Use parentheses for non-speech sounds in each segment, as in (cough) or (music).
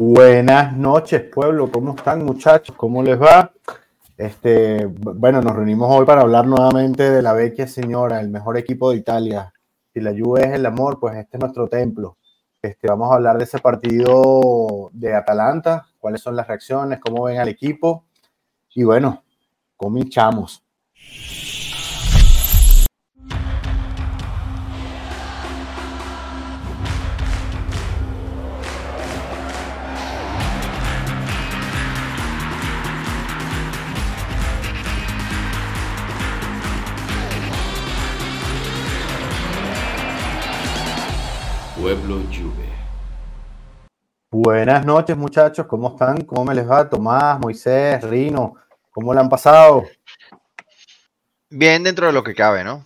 Buenas noches, pueblo. ¿Cómo están, muchachos? ¿Cómo les va? Este, bueno, nos reunimos hoy para hablar nuevamente de la Vecchia Señora, el mejor equipo de Italia. Si la Juve es el amor, pues este es nuestro templo. Este, vamos a hablar de ese partido de Atalanta, cuáles son las reacciones, cómo ven al equipo y bueno, comichamos. Pueblo Juve. Buenas noches, muchachos. ¿Cómo están? ¿Cómo me les va? Tomás, Moisés, Rino. ¿Cómo le han pasado? Bien dentro de lo que cabe, ¿no?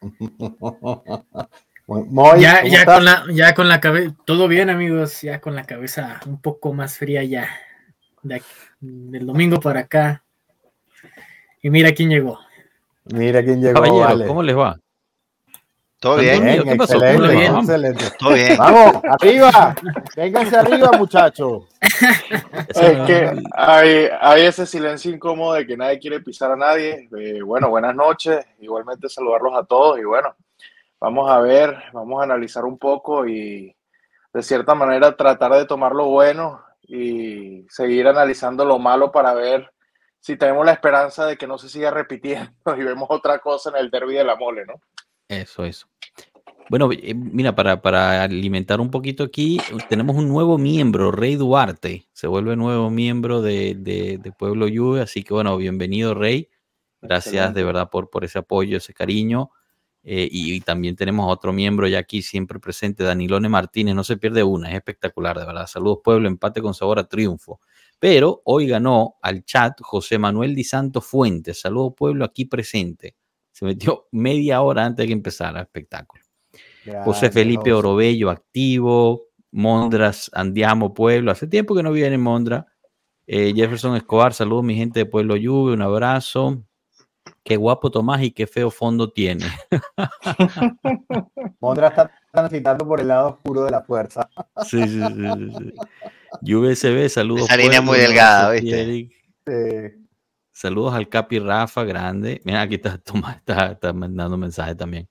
(laughs) Moy, ya, ya con, la, ya con la cabeza, todo bien amigos, ya con la cabeza un poco más fría ya, de del domingo para acá. Y mira quién llegó. Mira quién llegó. Caballero, ¿cómo les va? Todo bien. ¿Qué pasó? Excelente, bien? excelente. Todo bien. Vamos, arriba. Vénganse arriba, muchachos. Es que hay, hay ese silencio incómodo de que nadie quiere pisar a nadie. Eh, bueno, buenas noches. Igualmente saludarlos a todos. Y bueno, vamos a ver, vamos a analizar un poco y de cierta manera tratar de tomar lo bueno y seguir analizando lo malo para ver si tenemos la esperanza de que no se siga repitiendo (laughs) y vemos otra cosa en el derby de la mole, ¿no? Eso, eso. Bueno, eh, mira, para, para, alimentar un poquito aquí, tenemos un nuevo miembro, Rey Duarte, se vuelve nuevo miembro de, de, Pueblo Juve, así que bueno, bienvenido Rey, gracias de verdad por, por ese apoyo, ese cariño, eh, y, también tenemos otro miembro ya aquí siempre presente, Danilone Martínez, no se pierde una, es espectacular, de verdad, saludos Pueblo, empate con sabor a triunfo, pero hoy ganó al chat José Manuel Di Santo Fuentes, saludos Pueblo aquí presente, se metió media hora antes de que empezara el espectáculo. José Felipe Orobello activo, Mondras, Andiamo, Pueblo. Hace tiempo que no viene en Mondra. Eh, Jefferson Escobar, saludos mi gente de Pueblo Lluvia, un abrazo. Qué guapo Tomás y qué feo fondo tiene. (laughs) Mondra está transitando por el lado oscuro de la fuerza. sí, sí, sí. sí. se saludos. Esa línea muy delgada, ¿viste? Saludos al Capi Rafa, grande. Mira, aquí está Tomás, está, está mandando mensaje también.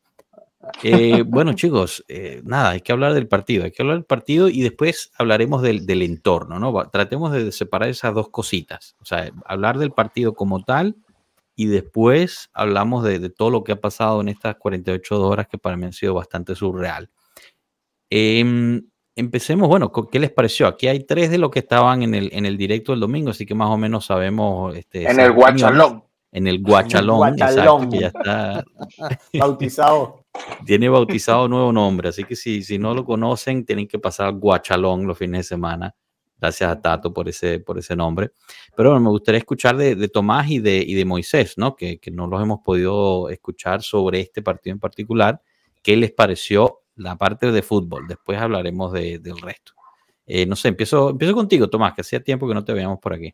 Eh, (laughs) bueno, chicos, eh, nada, hay que hablar del partido, hay que hablar del partido y después hablaremos del, del, entorno, ¿no? Tratemos de separar esas dos cositas, o sea, hablar del partido como tal y después hablamos de, de todo lo que ha pasado en estas 48 horas que para mí han sido bastante surreal. Eh, empecemos, bueno, ¿qué les pareció? Aquí hay tres de los que estaban en el, en el directo del domingo, así que más o menos sabemos. Este, en el Guachalón. En el Guachalón, exacto, que ya está (laughs) bautizado. Tiene bautizado nuevo nombre, así que si, si no lo conocen, tienen que pasar al Guachalón los fines de semana. Gracias a Tato por ese, por ese nombre. Pero bueno, me gustaría escuchar de, de Tomás y de, y de Moisés, ¿no? Que, que no los hemos podido escuchar sobre este partido en particular. ¿Qué les pareció la parte de fútbol? Después hablaremos de, del resto. Eh, no sé, empiezo, empiezo contigo, Tomás, que hacía tiempo que no te veíamos por aquí.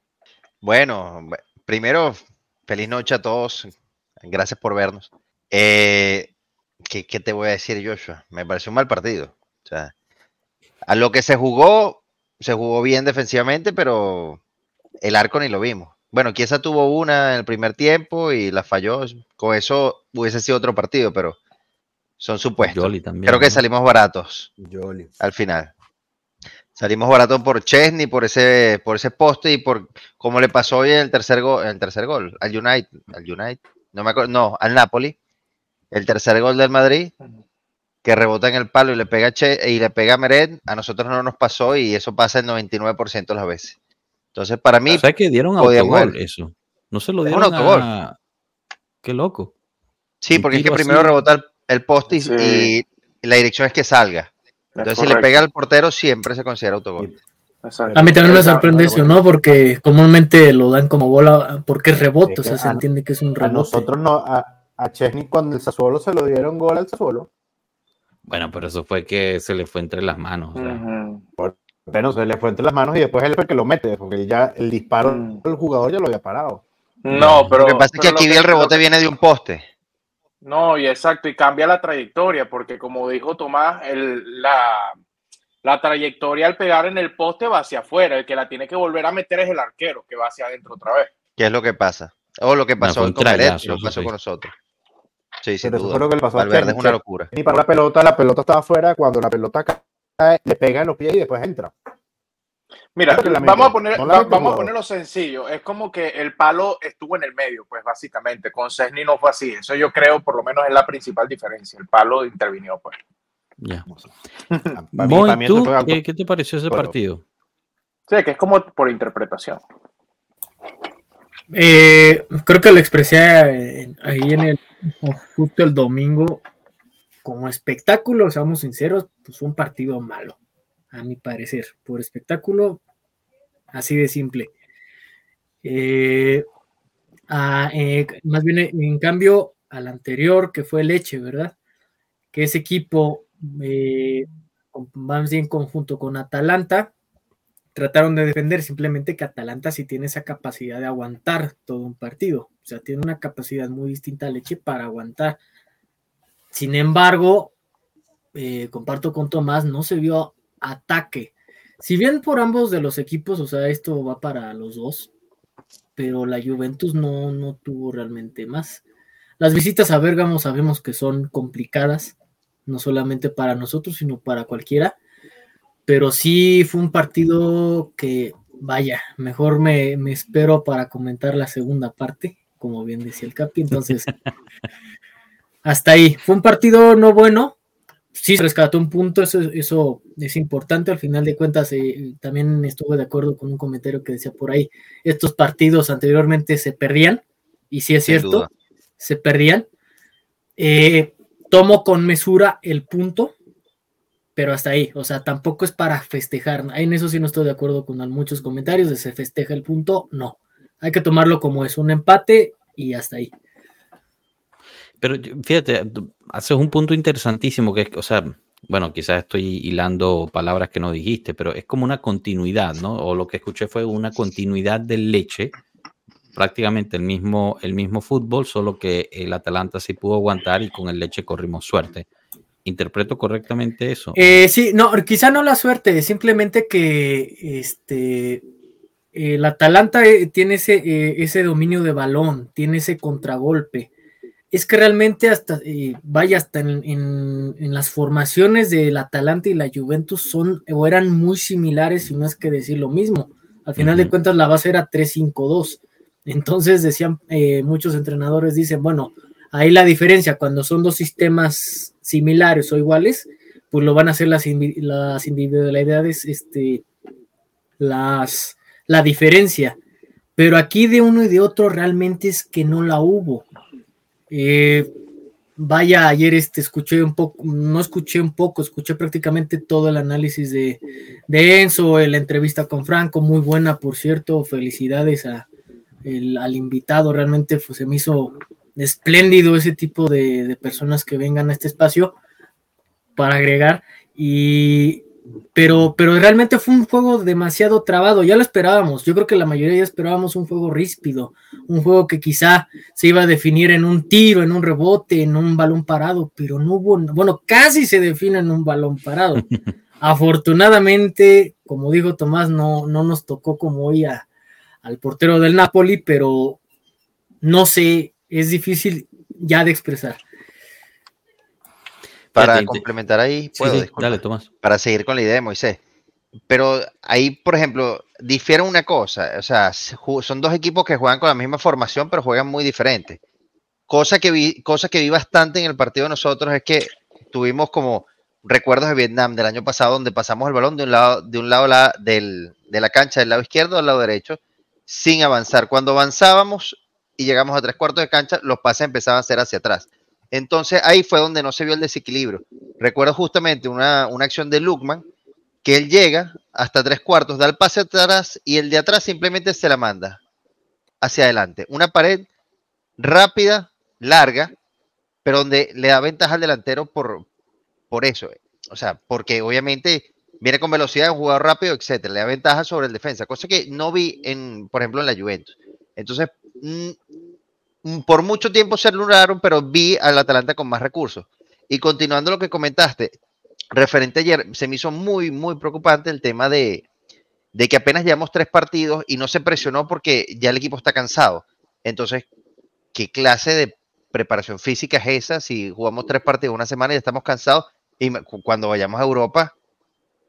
Bueno, primero, feliz noche a todos. Gracias por vernos. Eh, ¿qué, te voy a decir, Joshua? Me pareció un mal partido. A lo que se jugó, se jugó bien defensivamente, pero el arco ni lo vimos. Bueno, Kiesa tuvo una en el primer tiempo y la falló. Con eso hubiese sido otro partido, pero son supuestos. También, Creo que salimos baratos al final. Salimos baratos por Chesney, por ese, por ese poste y por como le pasó hoy en el tercer gol, el tercer gol al United, al United, no me acuerdo, no, al Napoli el tercer gol del Madrid, que rebota en el palo y le pega che, y le pega a Meret, a nosotros no nos pasó y eso pasa el 99% de las veces. Entonces, para mí. O sea, que dieron autogol eso. No se lo dieron un autogol. A... Qué loco. Sí, porque es que primero rebota el, poste y, la dirección es que salga. Entonces, si le pega al portero, siempre se considera autogol. A mí también me sorprende eso, ¿no? Porque comúnmente lo dan como bola porque es rebote, o sea, se entiende que es un rebote. A nosotros no, a Chesney cuando el Sassuolo se lo dieron gol al Sassuolo. Bueno, pero eso fue que se le fue entre las manos. Bueno, se le fue entre las manos y después él fue el que lo mete, porque ya el disparo mm. del jugador ya lo había parado. No, pero. Lo que pasa es que aquí el rebote viene de un poste. No, y exacto, y cambia la trayectoria, porque como dijo Tomás, el, la, la trayectoria al pegar en el poste va hacia afuera. El que la tiene que volver a meter es el arquero, que va hacia adentro otra vez. ¿Qué es lo que pasa? O lo que pasó con Pérez, lo que pasó con nosotros. Sí, sí. Pero eso que le pasó Valverde es una locura. Y para la pelota, la pelota estaba afuera. Cuando la pelota cae, le pega en los pies y después entra. Mira, vamos a, poner, vamos a ponerlo sencillo. Es como que el palo estuvo en el medio, pues básicamente. Con Cesny no fue así. Eso yo creo, por lo menos, es la principal diferencia. El palo intervinió, pues. Ya. (laughs) ¿qué, te pareció ese partido? Sí, que es como por interpretación. Eh, creo que lo expresé eh, ahí en el justo el domingo. Como espectáculo, seamos sinceros, pues fue un partido malo, a mi parecer. Por espectáculo, así de simple. Eh, más bien, en cambio, al anterior, que fue Leche, ¿verdad? Que ese equipo, más bien conjunto con Atalanta, trataron de defender, simplemente que Atalanta sí tiene esa capacidad de aguantar todo un partido, o sea, tiene una capacidad muy distinta a Leche para aguantar. Sin embargo, eh, comparto con Tomás, no se vio ataque. Si bien por ambos de los equipos, o sea, esto va para los dos, pero la Juventus no, no tuvo realmente más. Las visitas a Bérgamo sabemos que son complicadas, no solamente para nosotros, sino para cualquiera pero sí fue un partido que, vaya, mejor me, espero para comentar la segunda parte, como bien decía el Capi, entonces, (laughs) hasta ahí. Fue un partido no bueno, sí se rescató un punto, eso, eso es importante, al final de cuentas eh, también estuve de acuerdo con un comentario que decía por ahí, estos partidos anteriormente se perdían, y sí es cierto, se perdían. Eh, tomo con mesura el punto, pero hasta ahí, o sea, tampoco es para festejar. En eso sí no estoy de acuerdo con muchos comentarios de se festeja el punto, no. Hay que tomarlo como es un empate y hasta ahí. Pero fíjate, haces un punto interesantísimo que es, o sea, bueno, quizás estoy hilando palabras que no dijiste, pero es como una continuidad, ¿no? O lo que escuché fue una continuidad del leche, prácticamente el mismo, el mismo fútbol, solo que el Atalanta sí pudo aguantar y con el leche corrimos suerte. ¿Interpreto correctamente eso? Eh, sí, no, quizá no la suerte, simplemente que este el Atalanta eh, tiene ese, eh, ese dominio de balón, tiene ese contragolpe. Es que realmente hasta, vaya, hasta en, las formaciones del Atalanta y la Juventus son o eran muy similares, si no es que decir lo mismo. Al final de cuentas la base era 3-5-2. Entonces decían, muchos entrenadores dicen, bueno, ahí la diferencia cuando son dos sistemas similares o iguales, pues lo van a hacer las, las individualidades, este, las, la diferencia. Pero aquí de uno y de otro realmente es que no la hubo. Eh, vaya, ayer este, escuché un poco, no escuché un poco, escuché prácticamente todo el análisis de, de Enzo, la entrevista con Franco, muy buena, por cierto, felicidades a, al invitado, realmente pues, se me hizo espléndido ese tipo de, personas que vengan a este espacio para agregar. Y pero, pero realmente fue un juego demasiado trabado, ya lo esperábamos, yo creo que la mayoría ya esperábamos un juego ríspido, un juego que quizá se iba a definir en un tiro, en un rebote, en un balón parado, pero no hubo, bueno, casi se define en un balón parado. (laughs) Afortunadamente, como dijo Tomás, no, no nos tocó como hoy al portero del Napoli, pero no sé, es difícil ya de expresar. Para complementar ahí, puedo, dale, Tomás. Para seguir con la idea de Moisés. Pero ahí, por ejemplo, difiere una cosa, o sea, son dos equipos que juegan con la misma formación, pero juegan muy diferente. Cosa que vi, cosa que vi bastante en el partido de nosotros es que tuvimos como recuerdos de Vietnam del año pasado, donde pasamos el balón de un lado, de un lado la, de la cancha, del lado izquierdo al lado derecho, sin avanzar. Cuando avanzábamos, y llegamos a tres cuartos de cancha, los pases empezaban a ser hacia atrás. Entonces ahí fue donde no se vio el desequilibrio. Recuerdo justamente una, acción de Lukman, que él llega hasta tres cuartos, da el pase atrás y el de atrás simplemente se la manda hacia adelante. Una pared rápida, larga, pero donde le da ventaja al delantero por, por eso. O sea, porque obviamente viene con velocidad, un jugador rápido, etcétera. Le da ventaja sobre el defensa, cosa que no vi en, por ejemplo, en la Juventus. Entonces, mm, por mucho tiempo se anularon, pero vi al Atalanta con más recursos. Y continuando lo que comentaste, referente ayer, se me hizo muy, muy preocupante el tema de, de que apenas llevamos tres partidos y no se presionó porque ya el equipo está cansado. Entonces, ¿qué clase de preparación física es esa? Si jugamos tres partidos una semana y ya estamos cansados y cuando vayamos a Europa,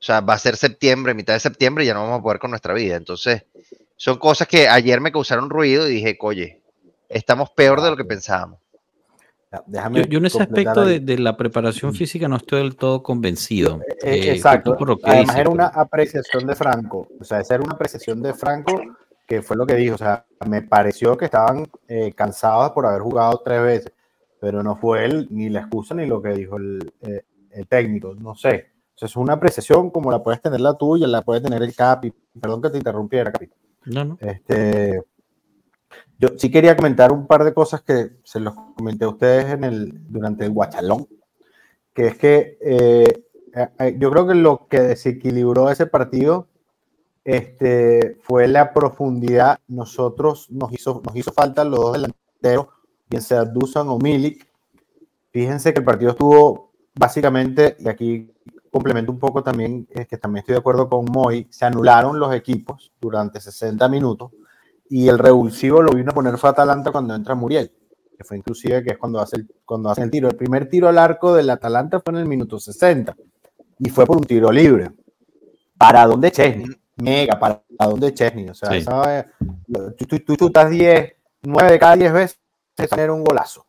o sea, va a ser septiembre, mitad de septiembre, y ya no vamos a poder con nuestra vida. Entonces, son cosas que ayer me causaron ruido y dije, oye, estamos peor de lo que pensábamos. yo, en ese aspecto de, la preparación física no estoy del todo convencido. Eh, eh, exacto. Además era una apreciación de Franco. O sea, esa era una apreciación de Franco que fue lo que dijo. O sea, me pareció que estaban eh, cansados por haber jugado tres veces, pero no fue él ni la excusa ni lo que dijo el, el técnico. No sé. O sea, es una apreciación como la puedes tener la tuya, la puede tener el Capi. Perdón que te interrumpiera, Capi. No, no. Este, yo sí quería comentar un par de cosas que se los comenté a ustedes en el, durante el guachalón, que es que eh, eh, yo creo que lo que desequilibró ese partido este, fue la profundidad. Nosotros nos hizo, nos hizo falta los dos delanteros, bien sea Dusan o Milik. Fíjense que el partido estuvo básicamente, y aquí complemento un poco también, es que también estoy de acuerdo con Moy, se anularon los equipos durante 60 minutos y el revulsivo lo vino a poner fue Atalanta cuando entra Muriel, que fue inclusive que es cuando hace el, cuando hace el tiro. El primer tiro al arco del Atalanta fue en el minuto 60 y fue por un tiro libre. ¿Para dónde Chesney? Mega, ¿para dónde Chesney? O sea, tú, tú, tú, estás 10, 9 de cada 10 veces, era un golazo.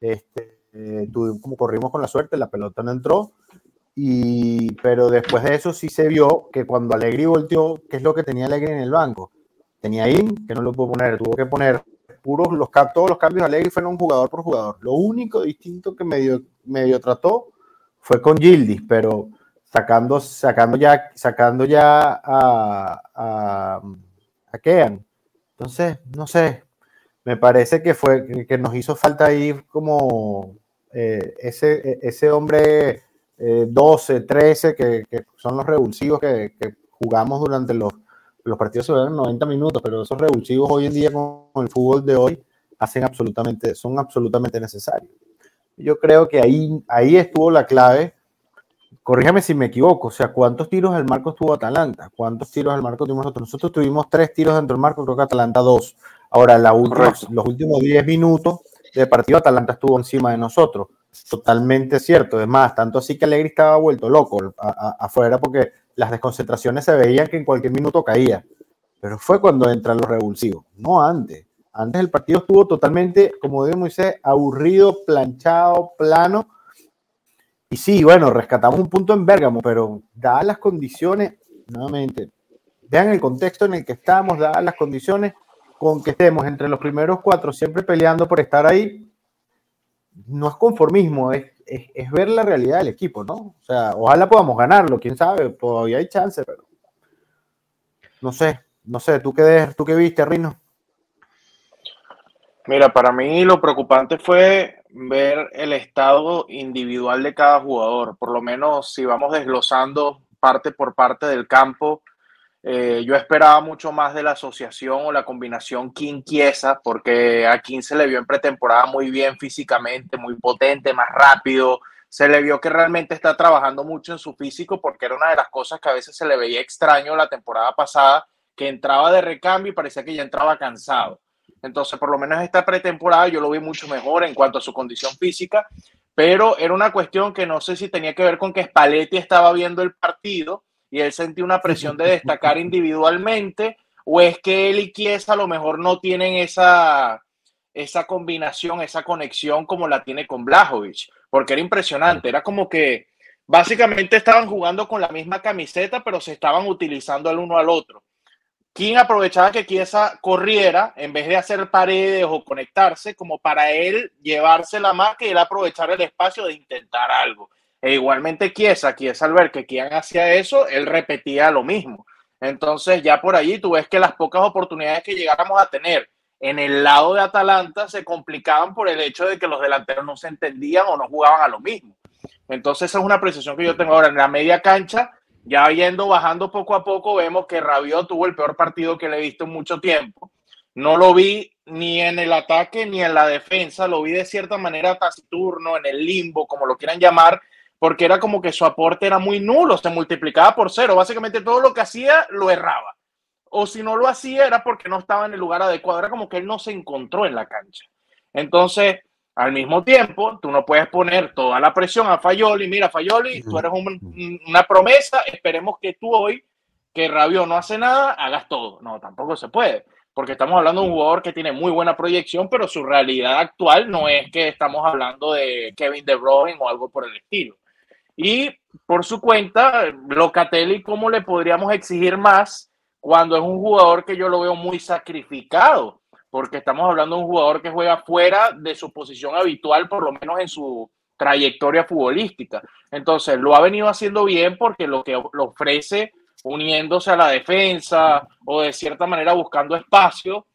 Este, eh, como corrimos con la suerte, la pelota no entró y, pero después de eso sí se vio que cuando Alegri volteó, ¿qué es lo que tenía Alegri en el banco? Tenía IN, que no lo pudo poner, tuvo que poner puros los todos los cambios Alegri fueron jugador por jugador. Lo único distinto que medio, medio trató fue con Gildis, pero sacando, sacando ya, sacando ya a, a, a Kean. Entonces, no sé, me parece que fue que nos hizo falta ahí como eh, ese, ese hombre 12, eh, 13, que, son los revulsivos que, jugamos durante los, los partidos sobre 90 minutos, pero esos revulsivos hoy en día con, el fútbol de hoy hacen absolutamente, son absolutamente necesarios. Yo creo que ahí, ahí estuvo la clave. Corríjame si me equivoco, o sea, ¿cuántos tiros al marco tuvo Atalanta? ¿Cuántos tiros al marco tuvimos nosotros? Nosotros tuvimos tres tiros dentro del marco, creo que Atalanta dos. Ahora, la los últimos 10 minutos de partido, Atalanta estuvo encima de nosotros totalmente cierto. Es más, tanto así que Alegri estaba vuelto loco afuera porque las desconcentraciones se veían que en cualquier minuto caía. Pero fue cuando entran los revulsivos, no antes. Antes el partido estuvo totalmente, como dice Moisés, aburrido, planchado, plano. Y sí, bueno, rescatamos un punto en Bérgamo, pero dadas las condiciones, nuevamente, vean el contexto en el que estamos, dadas las condiciones con que estemos entre los primeros cuatro, siempre peleando por estar ahí, no es conformismo, es, es, ver la realidad del equipo, ¿no? O sea, ojalá podamos ganarlo, quién sabe, todavía hay chance, pero no sé, no sé, ¿tú qué, tú qué viste, Rino? Mira, para mí lo preocupante fue ver el estado individual de cada jugador, por lo menos si vamos desglosando parte por parte del campo, eh, yo esperaba mucho más de la asociación o la combinación King-Kiesa, porque a King se le vio en pretemporada muy bien físicamente, muy potente, más rápido. Se le vio que realmente está trabajando mucho en su físico, porque era una de las cosas que a veces se le veía extraño la temporada pasada, que entraba de recambio y parecía que ya entraba cansado. Entonces, por lo menos esta pretemporada yo lo vi mucho mejor en cuanto a su condición física, pero era una cuestión que no sé si tenía que ver con que Spalletti estaba viendo el partido y él sentía una presión de destacar individualmente, o es que él y Kiesa a lo mejor no tienen esa, esa combinación, esa conexión como la tiene con Blajovic, porque era impresionante, era como que básicamente estaban jugando con la misma camiseta, pero se estaban utilizando el uno al otro. ¿Quién aprovechaba que Kiesa corriera en vez de hacer paredes o conectarse, como para él llevársela más que él aprovechar el espacio de intentar algo. E igualmente Kiesa, Kiesa al ver que quien hacía eso, él repetía lo mismo. Entonces ya por allí tú ves que las pocas oportunidades que llegáramos a tener en el lado de Atalanta se complicaban por el hecho de que los delanteros no se entendían o no jugaban a lo mismo. Entonces esa es una precisión que yo tengo ahora en la media cancha, ya yendo bajando poco a poco, vemos que Rabiot tuvo el peor partido que le he visto en mucho tiempo. No lo vi ni en el ataque ni en la defensa, lo vi de cierta manera taciturno, en el limbo, como lo quieran llamar, porque era como que su aporte era muy nulo, se multiplicaba por cero. Básicamente todo lo que hacía lo erraba. O si no lo hacía era porque no estaba en el lugar adecuado. Era como que él no se encontró en la cancha. Entonces, al mismo tiempo, tú no puedes poner toda la presión a Fayoli. Mira, Fayoli, tú eres una promesa. Esperemos que tú hoy, que Rabio no hace nada, hagas todo. No, tampoco se puede porque estamos hablando de un jugador que tiene muy buena proyección, pero su realidad actual no es que estamos hablando de Kevin De Bruyne o algo por el estilo. Y por su cuenta, Locatelli, ¿cómo le podríamos exigir más cuando es un jugador que yo lo veo muy sacrificado? Porque estamos hablando de un jugador que juega fuera de su posición habitual, por lo menos en su trayectoria futbolística. Entonces, lo ha venido haciendo bien porque lo que lo ofrece uniéndose a la defensa o de cierta manera buscando espacio,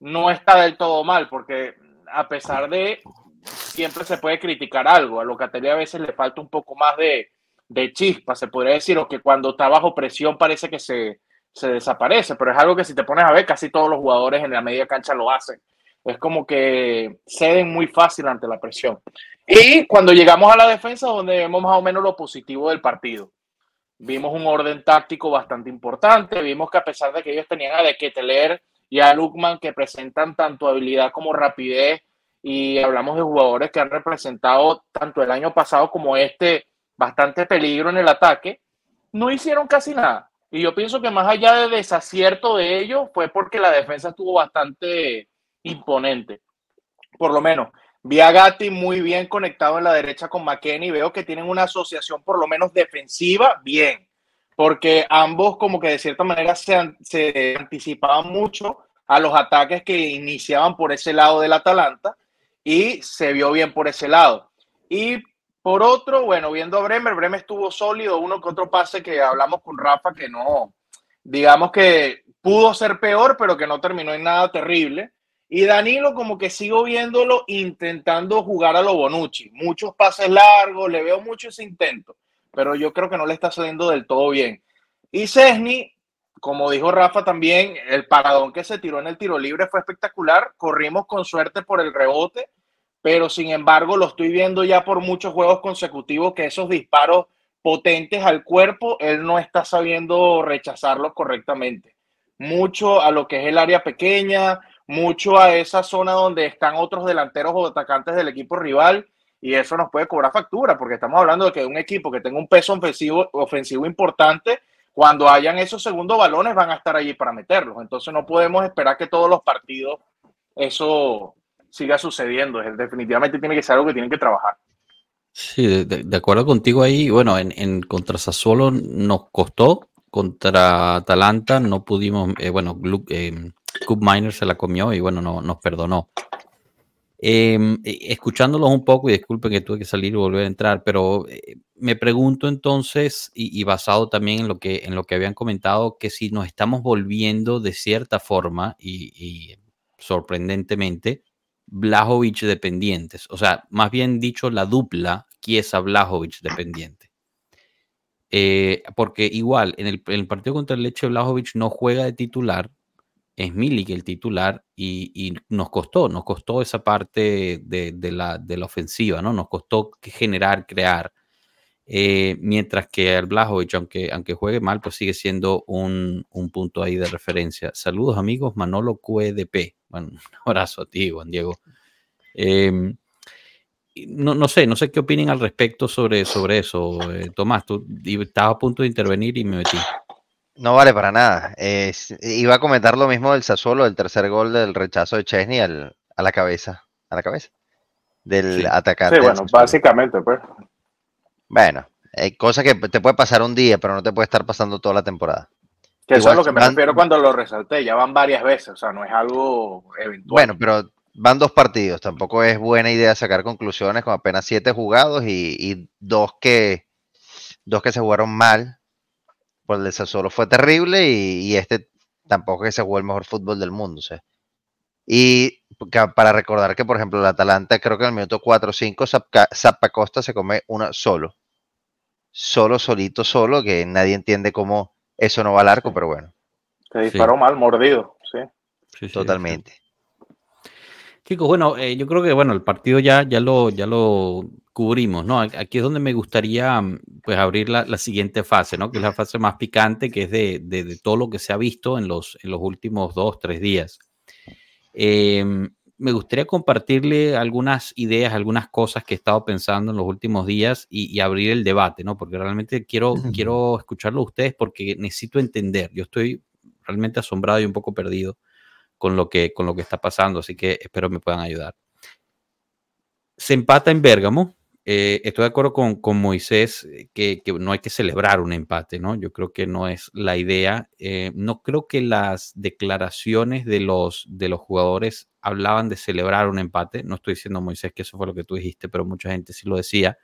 no está del todo mal, porque a pesar de siempre se puede criticar algo, a Locatelli a veces le falta un poco más de, chispa, se podría decir, o que cuando está bajo presión parece que se, se desaparece, pero es algo que si te pones a ver, casi todos los jugadores en la media cancha lo hacen. Es como que ceden muy fácil ante la presión. Y cuando llegamos a la defensa, donde vemos más o menos lo positivo del partido vimos un orden táctico bastante importante, vimos que a pesar de que ellos tenían a De Keteler y a Lukman que presentan tanto habilidad como rapidez y hablamos de jugadores que han representado tanto el año pasado como este bastante peligro en el ataque, no hicieron casi nada. Y yo pienso que más allá de desacierto de ellos fue porque la defensa estuvo bastante imponente. Por lo menos Vi a Gatti muy bien conectado en la derecha con McKenny. Veo que tienen una asociación por lo menos defensiva bien, porque ambos como que de cierta manera se, se anticipaban mucho a los ataques que iniciaban por ese lado del Atalanta y se vio bien por ese lado. Y por otro, bueno, viendo a Bremer, Bremer estuvo sólido, uno que otro pase que hablamos con Rafa que no, digamos que pudo ser peor, pero que no terminó en nada terrible. Y Danilo como que sigo viéndolo intentando jugar a lo Bonucci. Muchos pases largos, le veo mucho ese intento, pero yo creo que no le está saliendo del todo bien. Y Cesny, como dijo Rafa también, el paradón que se tiró en el tiro libre fue espectacular. Corrimos con suerte por el rebote, pero sin embargo lo estoy viendo ya por muchos juegos consecutivos que esos disparos potentes al cuerpo, él no está sabiendo rechazarlos correctamente. Mucho a lo que es el área pequeña, mucho a esa zona donde están otros delanteros o atacantes del equipo rival y eso nos puede cobrar factura porque estamos hablando de que un equipo que tenga un peso ofensivo, ofensivo importante, cuando hayan esos segundos balones van a estar allí para meterlos. Entonces no podemos esperar que todos los partidos eso siga sucediendo. Definitivamente tiene que ser algo que tienen que trabajar. Sí, de, acuerdo contigo ahí. Bueno, en, contra Sassuolo nos costó, contra Atalanta no pudimos, eh, bueno, eh, Cup Miner se la comió y bueno, no, nos perdonó. Em, e, escuchándolos un poco, y disculpen que tuve que salir y volver a entrar, pero eh, me pregunto entonces, y, basado también en lo, que, en lo que habían comentado, que si nos estamos volviendo de cierta forma y, sorprendentemente, Blajovic dependientes, o sea, más bien dicho, la dupla Chiesa-Blajovic dependiente. Eh, porque igual, en el, en el, partido contra el Leche, Blajovic no juega de titular, es Milik el titular y, nos costó, nos costó esa parte de, la, ofensiva, ¿no? Nos costó generar, crear. Eh, mientras que el Blajovic, aunque, aunque juegue mal, pues sigue siendo un, punto ahí de referencia. Saludos amigos, Manolo QEDP. Bueno, (laughs) un abrazo a ti, Juan Diego. Em, no, no, sé, no sé qué opinen al respecto sobre, sobre eso. Eh, Tomás, tú estabas a punto de intervenir y me metí. No vale para nada. iba a comentar lo mismo del Sassuolo, del tercer gol del rechazo de Chesney al, a la cabeza. A la cabeza. Del atacante. Sí, bueno, básicamente, pues. Bueno, hay cosas que te puede pasar un día, pero no te puede estar pasando toda la temporada. Que eso es lo que me refiero cuando lo resalté. Ya van varias veces, o sea, no es algo eventual. Bueno, pero van dos partidos. Tampoco es buena idea sacar conclusiones con apenas siete jugados y, y dos que dos que se jugaron mal pues el Sassuolo fue terrible y, este tampoco es que se jugó el mejor fútbol del mundo. Y para recordar que, por ejemplo, el Atalanta, creo que en el minuto 4 o 5, Zappacosta se come una solo. Solo, solito, solo, que nadie entiende cómo eso no va al arco, pero bueno. Se disparó mal, mordido, sí. Totalmente. Chicos, bueno, eh, yo creo que bueno, el partido ya, ya lo, ya lo cubrimos, ¿no? Aquí es donde me gustaría mm, pues abrir la, la siguiente fase, ¿no? Que es la fase más picante, que es de, de, de, todo lo que se ha visto en los, en los últimos dos, tres días. Eh, me gustaría compartirle algunas ideas, algunas cosas que he estado pensando en los últimos días y, y abrir el debate, ¿no? Porque realmente quiero, quiero escucharlo a ustedes porque necesito entender. Yo estoy realmente asombrado y un poco perdido con lo que, con lo que está pasando, así que espero me puedan ayudar. Se empata en Bérgamo, eh, estoy de acuerdo con, con Moisés eh, que, que, no hay que celebrar un empate, ¿no? Yo creo que no es la idea. Eh, no creo que las declaraciones de los, de los jugadores hablaban de celebrar un empate. No estoy diciendo, Moisés, que eso fue lo que tú dijiste, pero mucha gente sí lo decía.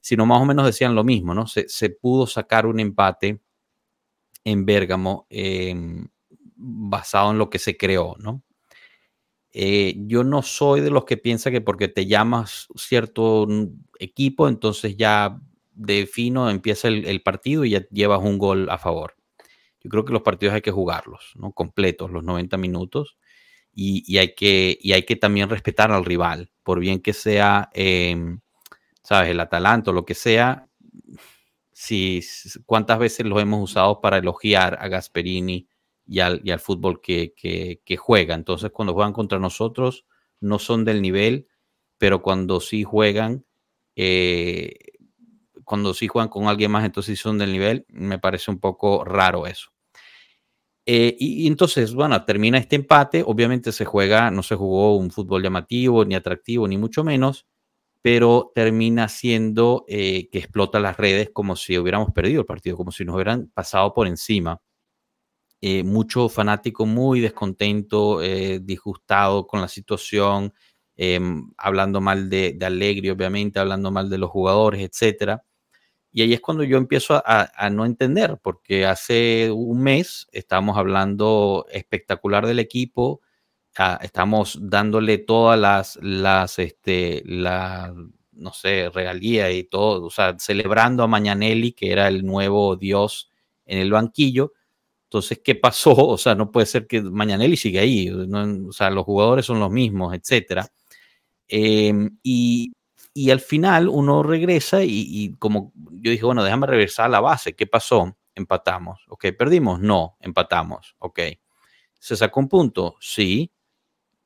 Sino más o menos decían lo mismo, ¿no? Se, se pudo sacar un empate en Bérgamo eh, basado en lo que se creó, ¿no? Eh, yo no soy de los que piensa que porque te llamas cierto equipo, entonces ya de fino empieza el, partido y ya llevas un gol a favor. Yo creo que los partidos hay que jugarlos, ¿no? Completos, los 90 minutos. Y, y hay, que, y hay que también respetar al rival, por bien que sea, eh, ¿sabes? El Atalanta o lo que sea. Si, ¿Cuántas veces los hemos usado para elogiar a Gasperini y al, fútbol que, que, que, juega. Entonces, cuando juegan contra nosotros, no son del nivel, pero cuando sí juegan, eh, cuando sí juegan con alguien más, entonces sí son del nivel, me parece un poco raro eso. Eh, y, y, entonces, bueno, termina este empate, obviamente se juega, no se jugó un fútbol llamativo, ni atractivo, ni mucho menos, pero termina siendo eh, que explota las redes como si hubiéramos perdido el partido, como si nos hubieran pasado por encima eh, mucho fanático muy descontento, eh, disgustado con la situación, eh, hablando mal de, de, Alegre, obviamente, hablando mal de los jugadores, etcétera. Y ahí es cuando yo empiezo a, no entender, porque hace un mes estábamos hablando espectacular del equipo, a, estamos dándole todas las, las, este, la, no sé, regalía y todo, o sea, celebrando a Mañanelli, que era el nuevo dios en el banquillo, entonces, ¿qué pasó? O sea, no puede ser que Mañanelli siga ahí. No, o sea, los jugadores son los mismos, etcétera. Eh, y, y, al final uno regresa y, y, como yo dije, bueno, déjame regresar a la base. ¿Qué pasó? Empatamos. Ok, perdimos. No, empatamos. Ok. ¿Se sacó un punto? Sí.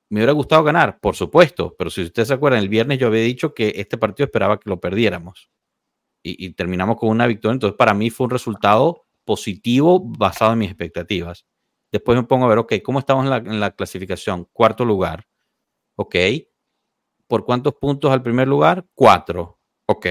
Me hubiera gustado ganar, por supuesto, pero si ustedes se acuerdan, el viernes yo había dicho que este partido esperaba que lo perdiéramos y, y terminamos con una victoria. Entonces, para mí fue un resultado positivo basado en mis expectativas. Después me pongo a ver, ok, ¿cómo estamos en la, en la clasificación? Cuarto lugar. Ok. ¿Por cuántos puntos al primer lugar? Cuatro. Ok.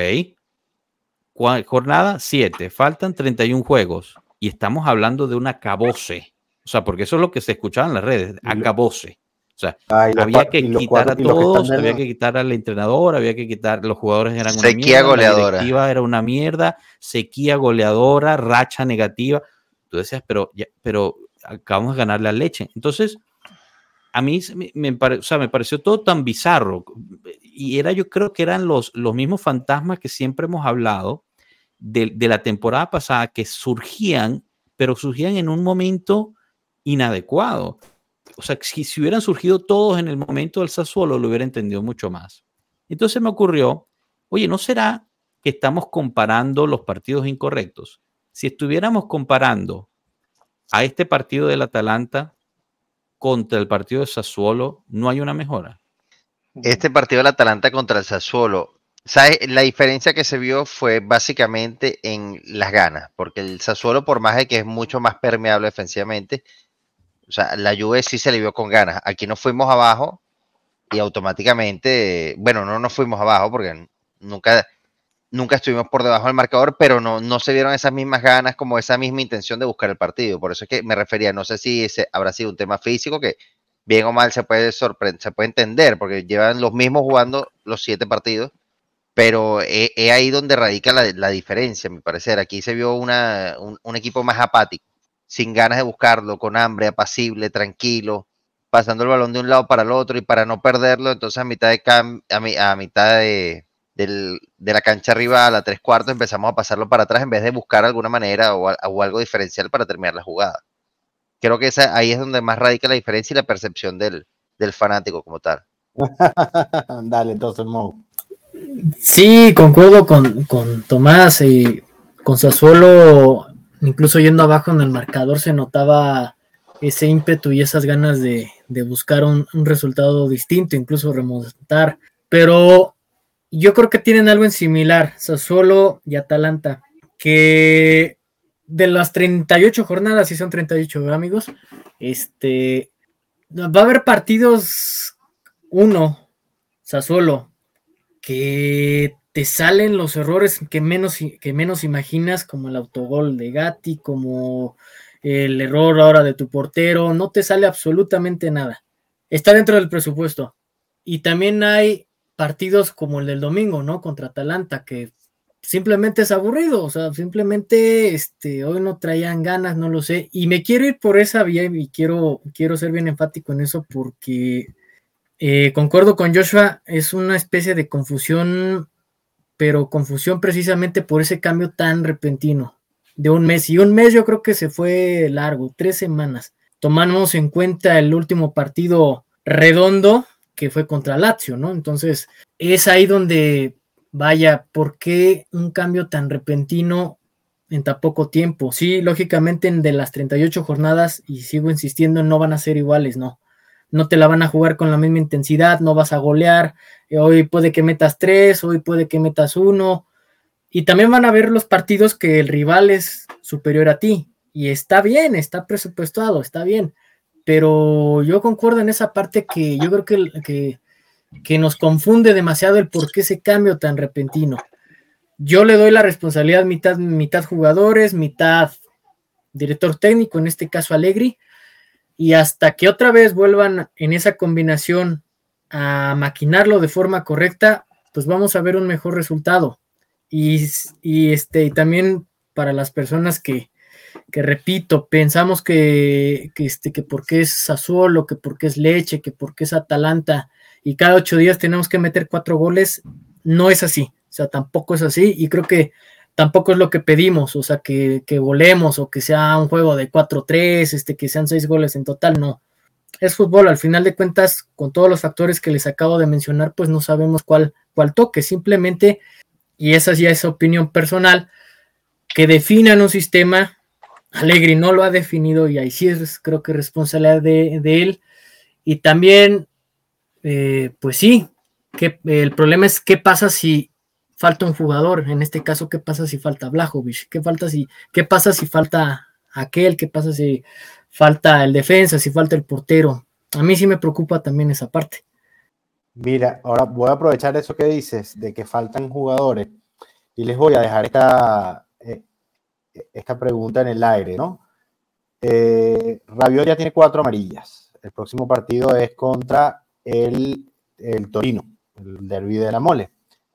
Jornada, siete. Faltan 31 juegos. Y estamos hablando de un acabose. O sea, porque eso es lo que se escuchaba en las redes. Acabose. O sea, Ay, había que quitar a todos, había que quitar al entrenador, había que quitar, los jugadores eran una sequía mierda, goleadora. la directiva era una mierda, sequía goleadora, racha negativa. Tú decías, pero, ya, pero acabamos de ganar la leche. Entonces, a mí me, me, pare, o sea, me, pareció todo tan bizarro. Y era, yo creo que eran los, los mismos fantasmas que siempre hemos hablado de, de la temporada pasada que surgían, pero surgían en un momento inadecuado o sea, si, hubieran surgido todos en el momento del Sassuolo, lo hubiera entendido mucho más. Entonces me ocurrió, oye, ¿no será que estamos comparando los partidos incorrectos? Si estuviéramos comparando a este partido del Atalanta contra el partido de Sassuolo, no hay una mejora. Este partido del Atalanta contra el Sassuolo, ¿sabes? La diferencia que se vio fue básicamente en las ganas, porque el Sassuolo, por más de que es mucho más permeable defensivamente, o sea, la Juve sí se le vio con ganas. Aquí nos fuimos abajo y automáticamente, bueno, no nos fuimos abajo porque nunca, nunca estuvimos por debajo del marcador, pero no, no se vieron esas mismas ganas, como esa misma intención de buscar el partido. Por eso es que me refería, no sé si ese habrá sido un tema físico que bien o mal se puede sorprender, se puede entender, porque llevan los mismos jugando los siete partidos, pero es, ahí donde radica la, la, diferencia, mi parecer. Aquí se vio una, un, un equipo más apático sin ganas de buscarlo, con hambre, apacible, tranquilo, pasando el balón de un lado para el otro y para no perderlo, entonces a mitad de, cam a, mi a mitad de, del, de, la cancha arriba a la tres cuartos empezamos a pasarlo para atrás en vez de buscar alguna manera o, o algo diferencial para terminar la jugada. Creo que esa, ahí es donde más radica la diferencia y la percepción del, del fanático como tal. (laughs) Dale, entonces, Mo. Sí, concuerdo con, con Tomás y con Sassuolo, incluso yendo abajo en el marcador se notaba ese ímpetu y esas ganas de, buscar un, resultado distinto, incluso remontar. Pero yo creo que tienen algo en similar, Sassuolo y Atalanta, que de las 38 jornadas, si son 38 amigos, este, va a haber partidos, uno, Sassuolo, que te salen los errores que menos, que menos imaginas, como el autogol de Gatti, como el error ahora de tu portero, no te sale absolutamente nada. Está dentro del presupuesto. Y también hay partidos como el del domingo, ¿no? Contra Atalanta, que simplemente es aburrido, o sea, simplemente este, hoy no traían ganas, no lo sé, y me quiero ir por esa vía y quiero, quiero ser bien enfático en eso porque eh, concuerdo con Joshua, es una especie de confusión, pero confusión precisamente por ese cambio tan repentino de un mes, y un mes yo creo que se fue largo, tres semanas. Tomamos en cuenta el último partido redondo que fue contra Lazio, ¿no? Entonces, es ahí donde vaya, ¿por qué un cambio tan repentino en tan poco tiempo? Sí, lógicamente de las 38 jornadas, y sigo insistiendo, no van a ser iguales, no. No te la van a jugar con la misma intensidad, no vas a golear. Eh, hoy puede que metas tres, hoy puede que metas uno. Y también van a ver los partidos que el rival es superior a ti. Y está bien, está presupuestado, está bien. Pero yo concuerdo en esa parte que yo creo que, que nos confunde demasiado el por qué ese cambio tan repentino. Yo le doy la responsabilidad mitad, mitad jugadores, mitad director técnico, en este caso Alegri, y hasta que otra vez vuelvan en esa combinación a maquinarlo de forma correcta, pues vamos a ver un mejor resultado. Y, este, y también para las personas que, que repito, pensamos que, que, este, que porque es Sassuolo, que porque es Leche, que porque es Atalanta, y cada ocho días tenemos que meter cuatro goles, no es así, o sea, tampoco es así y creo que tampoco es lo que pedimos, o sea, que, que volemos o que sea un juego de 4-3, este, que sean seis goles en total, no. Es fútbol, al final de cuentas, con todos los factores que les acabo de mencionar, pues no sabemos cuál, cuál toque, simplemente, y esa ya es opinión personal, que definan un sistema, Alegri no lo ha definido y ahí sí es creo que responsabilidad de, de él, y también eh, pues sí, que, el problema es qué pasa si falta un jugador, en este caso, qué pasa si falta Blajovic, qué, falta si, qué pasa si falta aquel, qué pasa si falta el defensa, si falta el portero. A mí sí me preocupa también esa parte. Mira, ahora voy a aprovechar eso que dices de que faltan jugadores y les voy a dejar esta, eh, esta pregunta en el aire, ¿no? Eh, ya tiene cuatro amarillas. El próximo partido es contra el, el Torino, el derby de la mole.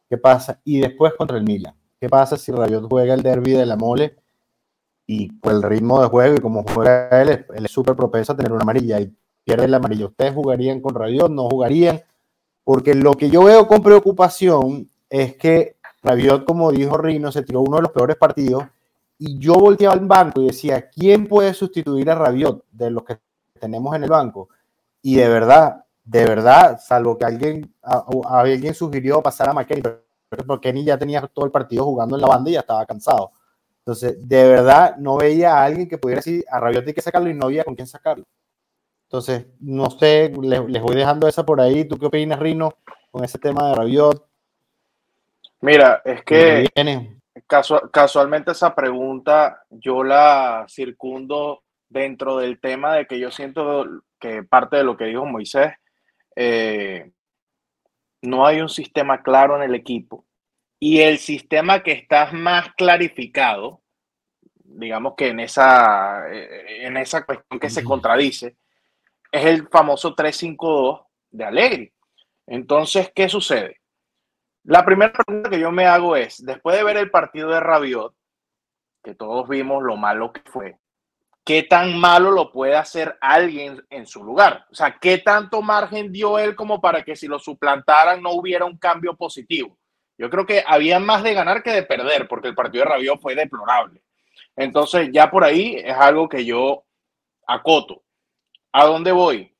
¿Qué pasa? Y después contra el Milan. ¿Qué pasa si Rabiot juega el derby de la mole y por el ritmo de juego y como juega él, es súper propenso a tener una amarilla y pierde la amarilla? ¿Ustedes jugarían con Rabiot? ¿No jugarían? Porque lo que yo veo con preocupación es que Rabiot, como dijo Rino, se tiró uno de los peores partidos y yo volteaba al banco y decía, ¿quién puede sustituir a Rabiot de los que tenemos en el banco? Y de verdad, de verdad, salvo que alguien, alguien sugirió pasar a McKenny, pero Kenny ya tenía todo el partido jugando en la banda y ya estaba cansado. Entonces, de verdad, no veía a alguien que pudiera decir a Rabiot hay que sacarlo y no había con quién sacarlo. Entonces, no sé, les, voy dejando esa por ahí. ¿Tú qué opinas, Rino, con ese tema de Rabiot? Mira, es que casualmente esa pregunta yo la circundo dentro del tema de que yo siento que parte de lo que dijo Moisés eh, no hay un sistema claro en el equipo. Y el sistema que está más clarificado, digamos que en esa, eh, en esa cuestión que se contradice, es el famoso 3-5-2 de Allegri. Entonces, ¿qué sucede? La primera pregunta que yo me hago es, después de ver el partido de Rabiot, que todos vimos lo malo que fue, ¿qué tan malo lo puede hacer alguien en su lugar? O sea, ¿qué tanto margen dio él como para que si lo suplantaran no hubiera un cambio positivo? Yo creo que había más de ganar que de perder, porque el partido de Rabiot fue deplorable. Entonces, ya por ahí es algo que yo acoto. ¿A dónde voy?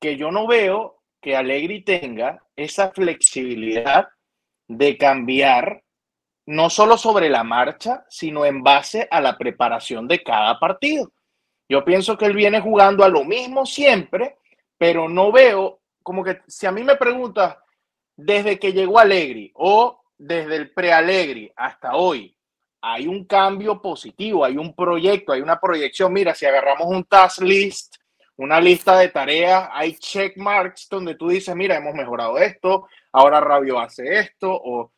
Que yo no veo que Allegri tenga esa flexibilidad de cambiar no solo sobre la marcha, sino en base a la preparación de cada partido. Yo pienso que él viene jugando a lo mismo siempre, pero no veo como que si a mí me preguntas desde que llegó Alegri o desde el pre-Alegri hasta hoy, hay un cambio positivo, hay un proyecto, hay una proyección. Mira, si agarramos un task list, una lista de tareas, hay check marks donde tú dices, mira, hemos mejorado esto, ahora Rabio hace esto, o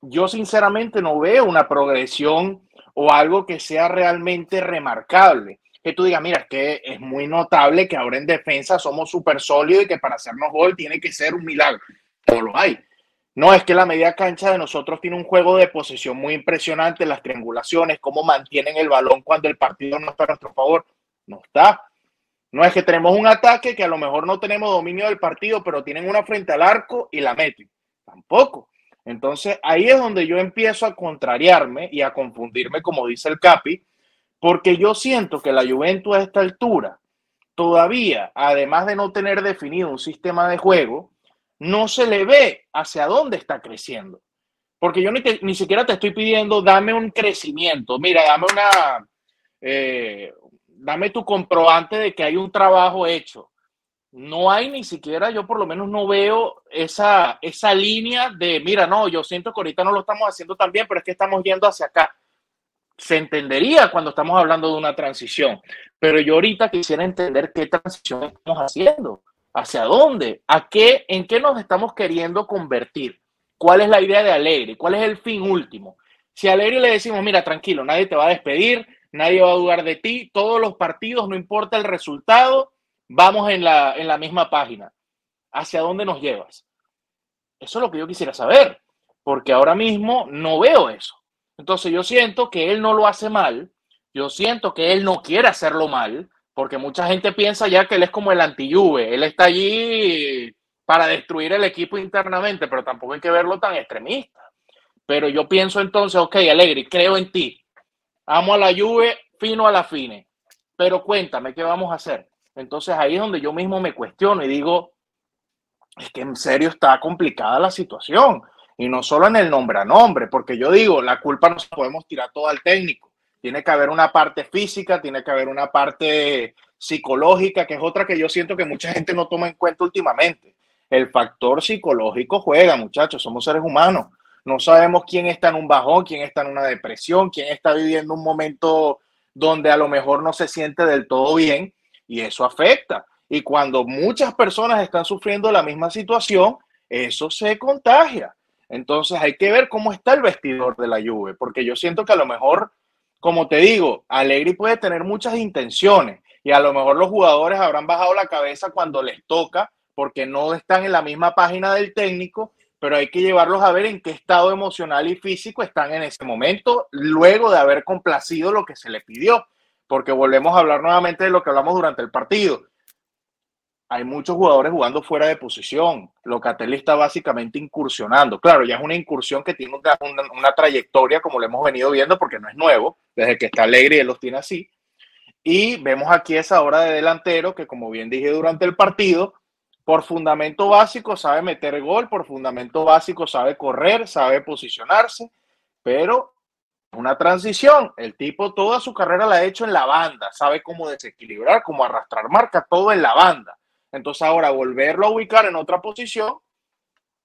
yo sinceramente no veo una progresión o algo que sea realmente remarcable. Que tú digas, mira, es que es muy notable que ahora en defensa somos súper sólidos y que para hacernos gol tiene que ser un milagro. No lo hay. No, es que la media cancha de nosotros tiene un juego de posesión muy impresionante, las triangulaciones, cómo mantienen el balón cuando el partido no está a nuestro favor. No está. No es que tenemos un ataque que a lo mejor no tenemos dominio del partido, pero tienen una frente al arco y la meten. Tampoco. Entonces ahí es donde yo empiezo a contrariarme y a confundirme, como dice el Capi, porque yo siento que la Juventus a esta altura todavía, además de no tener definido un sistema de juego, no se le ve hacia dónde está creciendo. Porque yo ni, ni siquiera te estoy pidiendo, dame un crecimiento, mira, dame una, eh, dame tu comprobante de que hay un trabajo hecho no hay ni siquiera, yo por lo menos no veo esa, esa línea de, mira, no, yo siento que ahorita no lo estamos haciendo tan bien, pero es que estamos yendo hacia acá. Se entendería cuando estamos hablando de una transición, pero yo ahorita quisiera entender qué transición estamos haciendo, hacia dónde, a qué, en qué nos estamos queriendo convertir, cuál es la idea de Alegre, cuál es el fin último. Si a Alegre le decimos, mira, tranquilo, nadie te va a despedir, nadie va a dudar de ti, todos los partidos, no importa el resultado, vamos en la, en la misma página. ¿Hacia dónde nos llevas? Eso es lo que yo quisiera saber, porque ahora mismo no veo eso. Entonces yo siento que él no lo hace mal, yo siento que él no quiere hacerlo mal, porque mucha gente piensa ya que él es como el anti él está allí para destruir el equipo internamente, pero tampoco hay que verlo tan extremista. Pero yo pienso entonces, ok, Alegri, creo en ti, amo a la Juve, fino a la fine, pero cuéntame, ¿qué vamos a hacer? Entonces ahí es donde yo mismo me cuestiono y digo, es que en serio está complicada la situación. Y no solo en el nombre a nombre, porque yo digo, la culpa no podemos tirar todo al técnico. Tiene que haber una parte física, tiene que haber una parte psicológica, que es otra que yo siento que mucha gente no toma en cuenta últimamente. El factor psicológico juega, muchachos, somos seres humanos. No sabemos quién está en un bajón, quién está en una depresión, quién está viviendo un momento donde a lo mejor no se siente del todo bien y eso afecta. Y cuando muchas personas están sufriendo la misma situación, eso se contagia. Entonces hay que ver cómo está el vestidor de la Juve, porque yo siento que a lo mejor, como te digo, Allegri puede tener muchas intenciones y a lo mejor los jugadores habrán bajado la cabeza cuando les toca, porque no están en la misma página del técnico, pero hay que llevarlos a ver en qué estado emocional y físico están en ese momento, luego de haber complacido lo que se le pidió porque volvemos a hablar nuevamente de lo que hablamos durante el partido. Hay muchos jugadores jugando fuera de posición. Locatelli está básicamente incursionando. Claro, ya es una incursión que tiene una, trayectoria, como lo hemos venido viendo, porque no es nuevo, desde que está alegre y él los tiene así. Y vemos aquí esa hora de delantero que, como bien dije durante el partido, por fundamento básico sabe meter gol, por fundamento básico sabe correr, sabe posicionarse, pero una transición. El tipo toda su carrera la ha hecho en la banda, sabe cómo desequilibrar, cómo arrastrar marca, todo en la banda. Entonces ahora volverlo a ubicar en otra posición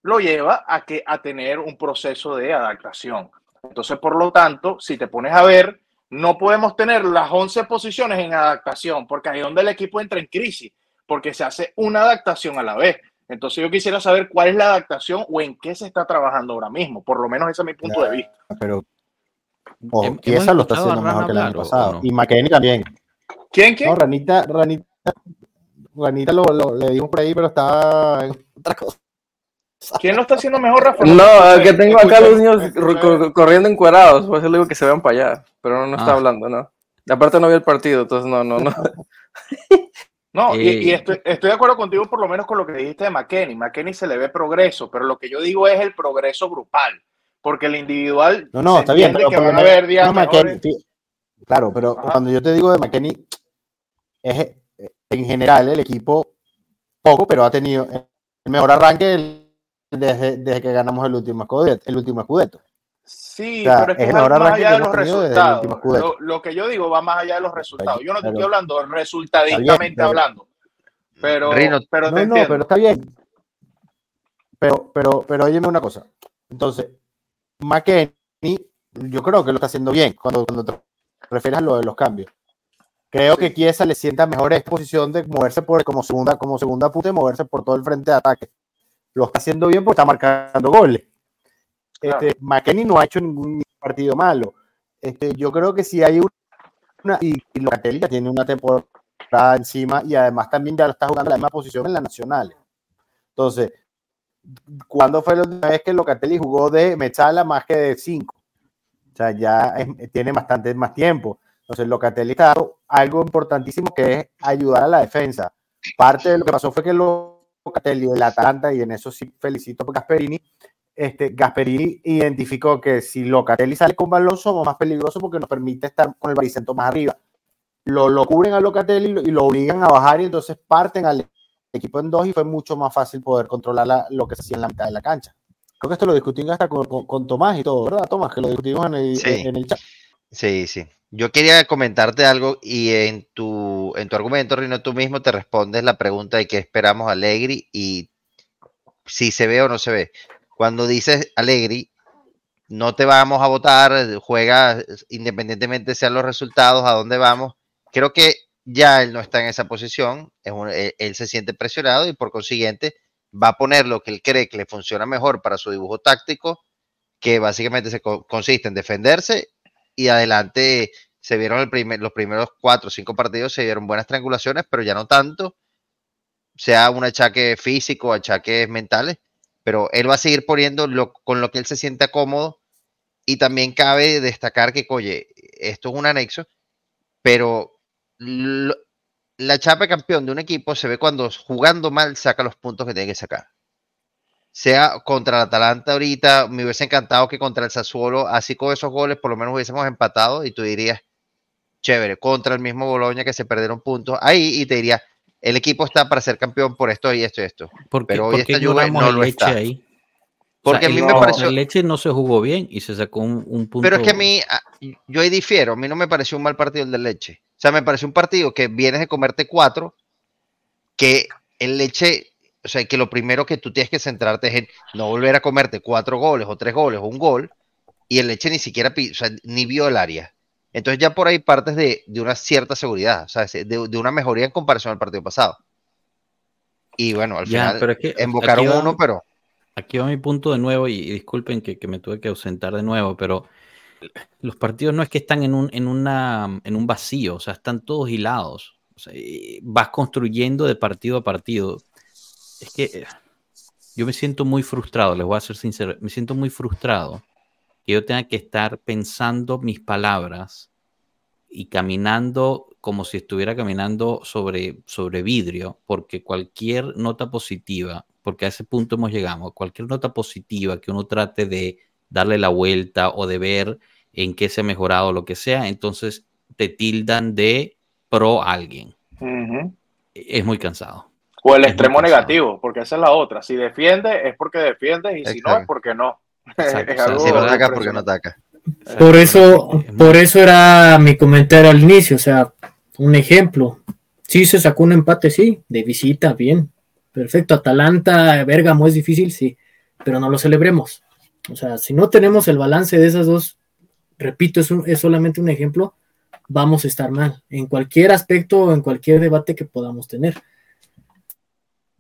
lo lleva a, que, a tener un proceso de adaptación. Entonces, por lo tanto, si te pones a ver, no podemos tener las 11 posiciones en adaptación, porque ahí es donde el equipo entra en crisis, porque se hace una adaptación a la vez. Entonces yo quisiera saber cuál es la adaptación o en qué se está trabajando ahora mismo. Por lo menos ese es mi punto de vista. Pero o Chiesa lo está haciendo mejor que el año pasado. Y McKenny también. ¿Quién, quién? No, Ranita, Ranita, Ranita lo, lo, le dimos por ahí, pero está en otra cosa. ¿Quién lo está haciendo mejor, Rafa? No, que tengo acá los niños corriendo encuerados, por eso le digo que se vean para allá, pero no, no está ah. hablando, ¿no? Aparte no vi el partido, entonces no, no, no. No, y, estoy, estoy, de acuerdo contigo por lo menos con lo que dijiste de McKenny. McKenny se le ve progreso, pero lo que yo digo es el progreso grupal porque el individual. No, no, está bien. Pero que van a haber días claro, pero cuando yo te digo de McKenny, es en general el equipo poco, pero ha tenido el mejor arranque el desde, desde que ganamos el último escudeto. El último escudeto. Sí, pero es que va más allá de los resultados. Lo, que yo digo va más allá de los resultados. Yo no te estoy hablando resultadistamente hablando. Pero, pero no, no, pero está bien. Pero, pero, pero óyeme una cosa. Entonces, McKenny, yo creo que lo está haciendo bien cuando, cuando te refieres a lo de los cambios. Creo que Kiesa le sienta mejor exposición de moverse por como segunda, como segunda puta y moverse por todo el frente de ataque. Lo está haciendo bien porque está marcando goles. Este, McKenny no ha hecho ningún partido malo. Este, yo creo que si hay una. Y, y Locatelli ya tiene una temporada encima y además también ya está jugando la misma posición en la nacional. Entonces, ¿cuándo fue la última vez que Locatelli jugó de Mechala más que de 5? O sea, ya tiene bastante más tiempo. Entonces, Locatelli está algo importantísimo que es ayudar a la defensa. Parte de lo que pasó fue que Locatelli, el Atalanta, y en eso sí felicito a Gasperini, este, Gasperini identificó que si Locatelli sale con balón somos más peligrosos porque nos permite estar con el baricentro más arriba. Lo, lo cubren a Locatelli y lo obligan a bajar y entonces parten al equipo en dos y fue mucho más fácil poder controlar lo que se hacía en la mitad de la cancha. Creo que esto lo discutimos hasta con, Tomás y todo, ¿verdad, Tomás? Que lo discutimos en el, en el chat. Sí, sí. Yo quería comentarte algo y en tu, en tu argumento, Rino, tú mismo te respondes la pregunta de qué esperamos a Allegri y si se ve o no se ve. Cuando dices Allegri, no te vamos a votar, juega independientemente sean los resultados, a dónde vamos. Creo que ya él no está en esa posición, él, se siente presionado y por consiguiente va a poner lo que él cree que le funciona mejor para su dibujo táctico, que básicamente se consiste en defenderse y adelante se vieron el primer, los primeros cuatro o cinco partidos, se vieron buenas triangulaciones, pero ya no tanto, sea un achaque físico, achaques mentales, pero él va a seguir poniendo lo, con lo que él se sienta cómodo y también cabe destacar que, oye, esto es un anexo, pero la chapa campeón de un equipo se ve cuando jugando mal saca los puntos que tiene que sacar. Sea contra el Atalanta ahorita, me hubiese encantado que contra el Sassuolo, así con esos goles, por lo menos hubiésemos empatado y tú dirías, chévere, contra el mismo Boloña que se perdieron puntos ahí y te diría, el equipo está para ser campeón por esto y esto y esto. Pero hoy esta Juve no lo está. Ahí? Porque a mí me pareció. El leche no se jugó bien y se sacó un, punto. Pero es que a mí, yo ahí difiero. A mí no me pareció un mal partido el del leche. O sea, me pareció un partido que vienes de comerte cuatro, que el leche, o sea, que lo primero que tú tienes que centrarte es en no volver a comerte cuatro goles o tres goles o un gol, y el leche ni siquiera, o sea, ni vio el área. Entonces ya por ahí partes de, una cierta seguridad, o sea, de, una mejoría en comparación al partido pasado. Y bueno, al final pero embocaron uno, pero... Aquí va mi punto de nuevo, y, disculpen que, me tuve que ausentar de nuevo, pero los partidos no es que están en un, en una, en un vacío, o sea, están todos hilados. vas construyendo de partido a partido. Es que eh, yo me siento muy frustrado, les voy a ser sincero, me siento muy frustrado que yo tenga que estar pensando mis palabras y caminando como si estuviera caminando sobre, sobre vidrio, porque cualquier nota positiva, porque a ese punto hemos llegado, cualquier nota positiva que uno trate de darle la vuelta o de ver en qué se ha mejorado lo que sea, entonces te tildan de pro alguien. Es muy cansado. O el extremo negativo, porque esa es la otra. Si defiende es porque defiende y si no es porque no. (laughs) porque no ataca. Por eso, por eso era mi comentario al inicio, o sea, un ejemplo. Sí se sacó un empate, sí, de visita, bien. Perfecto, Atalanta, Bergamo es difícil, sí, pero no lo celebremos. O sea, si no tenemos el balance de esas dos, repito, es, es solamente un ejemplo, vamos a estar mal en cualquier aspecto o en cualquier debate que podamos tener.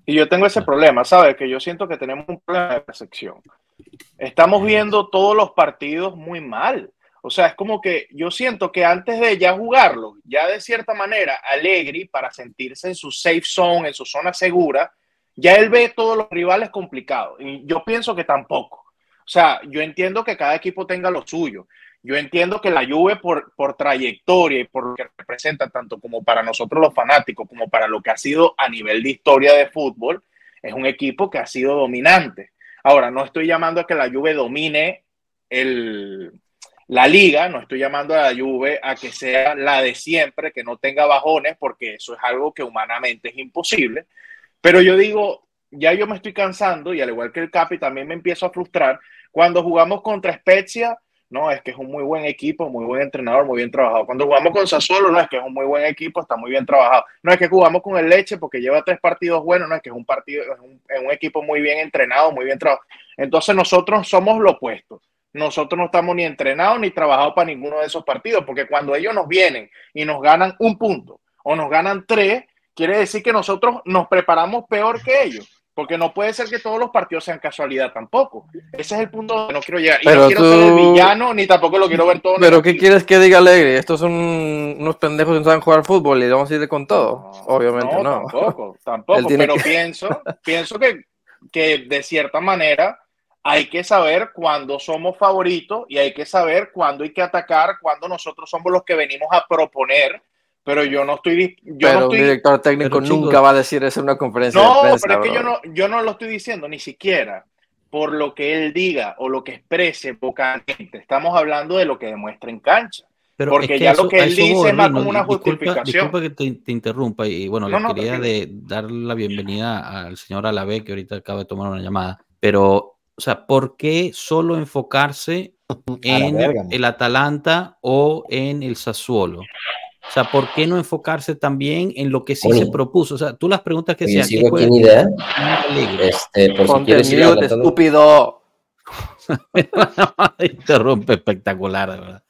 Y yo tengo ese problema, ¿sabes? Que yo siento que tenemos un problema de percepción. Estamos viendo todos los partidos muy mal. O sea, es como que yo siento que antes de ya jugarlo, ya de cierta manera, Allegri, para sentirse en su safe zone, en su zona segura, ya él ve todos los rivales complicados. Y yo pienso que tampoco. O sea, yo entiendo que cada equipo tenga lo suyo. Yo entiendo que la Juve por, por trayectoria y por lo que representa tanto como para nosotros los fanáticos como para lo que ha sido a nivel de historia de fútbol, es un equipo que ha sido dominante. Ahora, no estoy llamando a que la Juve domine el, la liga, no estoy llamando a la Juve a que sea la de siempre, que no tenga bajones, porque eso es algo que humanamente es imposible. Pero yo digo, ya yo me estoy cansando y al igual que el Capi también me empiezo a frustrar cuando jugamos contra Spezia. No, es que es un muy buen equipo, muy buen entrenador, muy bien trabajado. Cuando jugamos con Sassuolo, no es que es un muy buen equipo, está muy bien trabajado. No es que jugamos con el Leche porque lleva tres partidos buenos, no es que es un partido, es un, es un equipo muy bien entrenado, muy bien trabajado. Entonces nosotros somos lo opuesto nosotros no estamos ni entrenados ni trabajados para ninguno de esos partidos, porque cuando ellos nos vienen y nos ganan un punto o nos ganan tres, quiere decir que nosotros nos preparamos peor que ellos. Porque no puede ser que todos los partidos sean casualidad tampoco. Ese es el punto donde no quiero llegar. Y no quiero ser el villano, ni tampoco lo quiero ver todo. Pero ¿qué quieres que diga Alegre? Estos son unos pendejos que no saben jugar fútbol y vamos a ir con todo. Obviamente no. Tampoco, (laughs) tampoco. Pero pienso, (laughs) pienso que, que de cierta manera hay que saber cuándo somos favoritos y hay que saber cuándo hay que atacar, cuándo nosotros somos los que venimos a proponer. Pero yo no estoy. Yo pero no un director técnico nunca va a decir eso en una conferencia no, de prensa. pero es que yo no, yo no lo estoy diciendo ni siquiera por lo que él diga o lo que exprese vocalmente. Estamos hablando de lo que demuestra en cancha. Pero porque ya lo que él dice es más como una justificación. Disculpa que te, interrumpa y bueno, le quería de, dar la bienvenida al señor Alavé que ahorita acaba de tomar una llamada. Pero o sea, ¿por qué solo enfocarse en el Atalanta o en el Sassuolo? O sea, ¿por qué no enfocarse también en lo que sí se propuso? O sea, tú las preguntas que se Sigo aquí idea. Este, por si quieres ir estúpido. (laughs) Interrumpe espectacular, de verdad.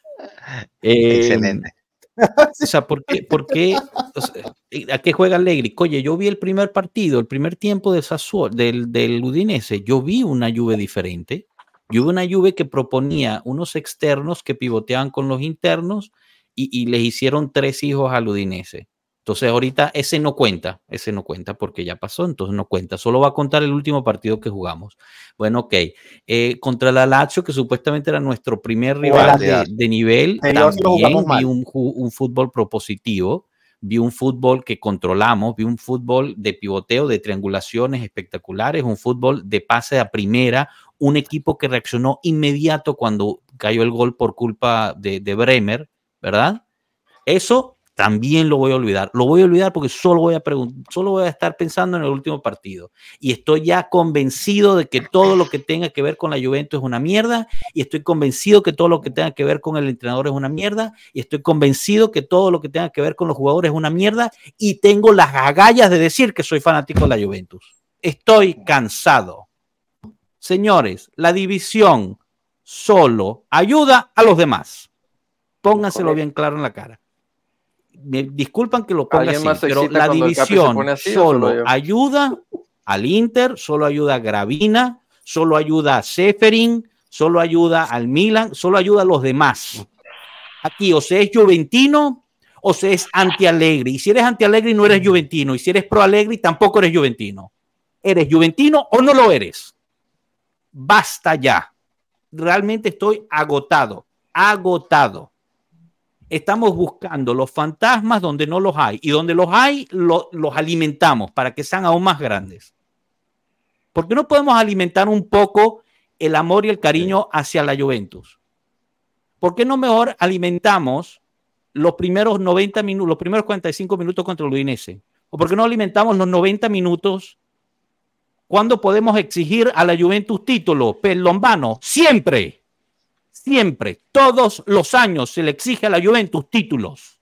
Excelente. O sea, ¿por qué? Por qué eh, ¿A qué juega Allegri? Oye, yo vi el primer partido, el primer tiempo del, Sassuolo, del, del Udinese, yo vi una Juve diferente. Yo vi una Juve que proponía unos externos que pivoteaban con los internos y, y les hicieron tres hijos al Udinese. Entonces ahorita ese no cuenta, ese no cuenta porque ya pasó, entonces no cuenta, solo va a contar el último partido que jugamos. Bueno, ok, eh, contra la Lazio, que supuestamente era nuestro primer rival de, nivel, también vi un, un, fútbol propositivo, vi un fútbol que controlamos, vi un fútbol de pivoteo, de triangulaciones espectaculares, un fútbol de pase a primera, un equipo que reaccionó inmediato cuando cayó el gol por culpa de, de Bremer, ¿verdad? Eso también lo voy a olvidar. Lo voy a olvidar porque solo voy a solo voy a estar pensando en el último partido. Y estoy ya convencido de que todo lo que tenga que ver con la Juventus es una mierda. Y estoy convencido que todo lo que tenga que ver con el entrenador es una mierda. Y estoy convencido que todo lo que tenga que ver con los jugadores es una mierda. Y tengo las agallas de decir que soy fanático de la Juventus. Estoy cansado. Señores, la división solo ayuda a los demás. Pónganselo bien claro en la cara me disculpan que lo ponga así, pero la división solo ayuda al Inter, solo ayuda a Gravina, solo ayuda a Seferin, solo ayuda al Milan, solo ayuda a los demás. Aquí o se es Juventino o se es anti-Alegri. Y si eres anti-Alegri no eres Juventino. Y si eres pro-Alegri tampoco eres Juventino. ¿Eres Juventino o no lo eres? Basta ya. Realmente estoy agotado, agotado estamos buscando los fantasmas donde no los hay y donde los hay los alimentamos para que sean aún más grandes. ¿Por qué no podemos alimentar un poco el amor y el cariño hacia la Juventus? ¿Por qué no mejor alimentamos los primeros 90 minutos, los primeros 45 minutos contra el Udinese? ¿O por qué no alimentamos los 90 minutos cuando podemos exigir a la Juventus título? Lombano, siempre siempre, todos los años se le exige a la Juventus títulos.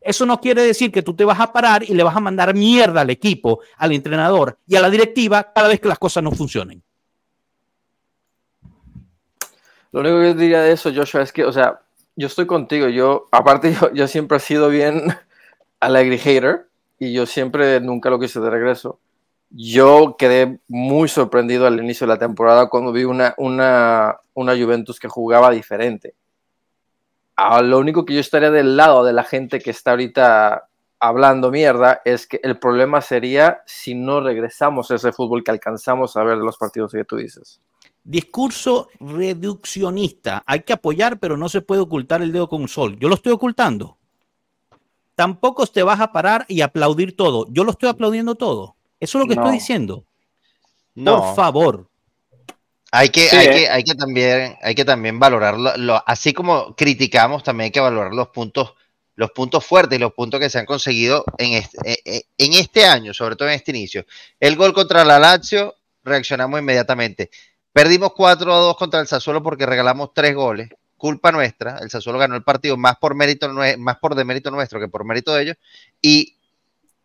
Eso no quiere decir que tú te vas a parar y le vas a mandar mierda al equipo, al entrenador y a la directiva cada vez que las cosas no funcionen. Lo único que diría de eso, Joshua, es que, o sea, yo estoy contigo. Yo, aparte, yo, yo siempre he sido bien (laughs) alegre hater y yo siempre nunca lo quise de regreso. Yo quedé muy sorprendido al inicio de la temporada cuando vi una, una, una Juventus que jugaba diferente. Ah, lo único que yo estaría del lado de la gente que está ahorita hablando mierda es que el problema sería si no regresamos a ese fútbol que alcanzamos a ver de los partidos que tú dices. Discurso reduccionista. Hay que apoyar, pero no se puede ocultar el dedo con un sol. Yo lo estoy ocultando. Tampoco te vas a parar y aplaudir todo. Yo lo estoy aplaudiendo todo. Eso es lo que estoy diciendo. Por favor. Hay que, hay, que, hay, que también, hay que también valorar, así como criticamos, también hay que valorar los puntos, los puntos fuertes y los puntos que se han conseguido en este, eh, eh, en este año, sobre todo en este inicio. El gol contra la Lazio, reaccionamos inmediatamente. Perdimos 4 a 2 contra el Sassuolo porque regalamos tres goles. Culpa nuestra. El Sassuolo ganó el partido más por mérito, más por demérito nuestro que por mérito de ellos. Y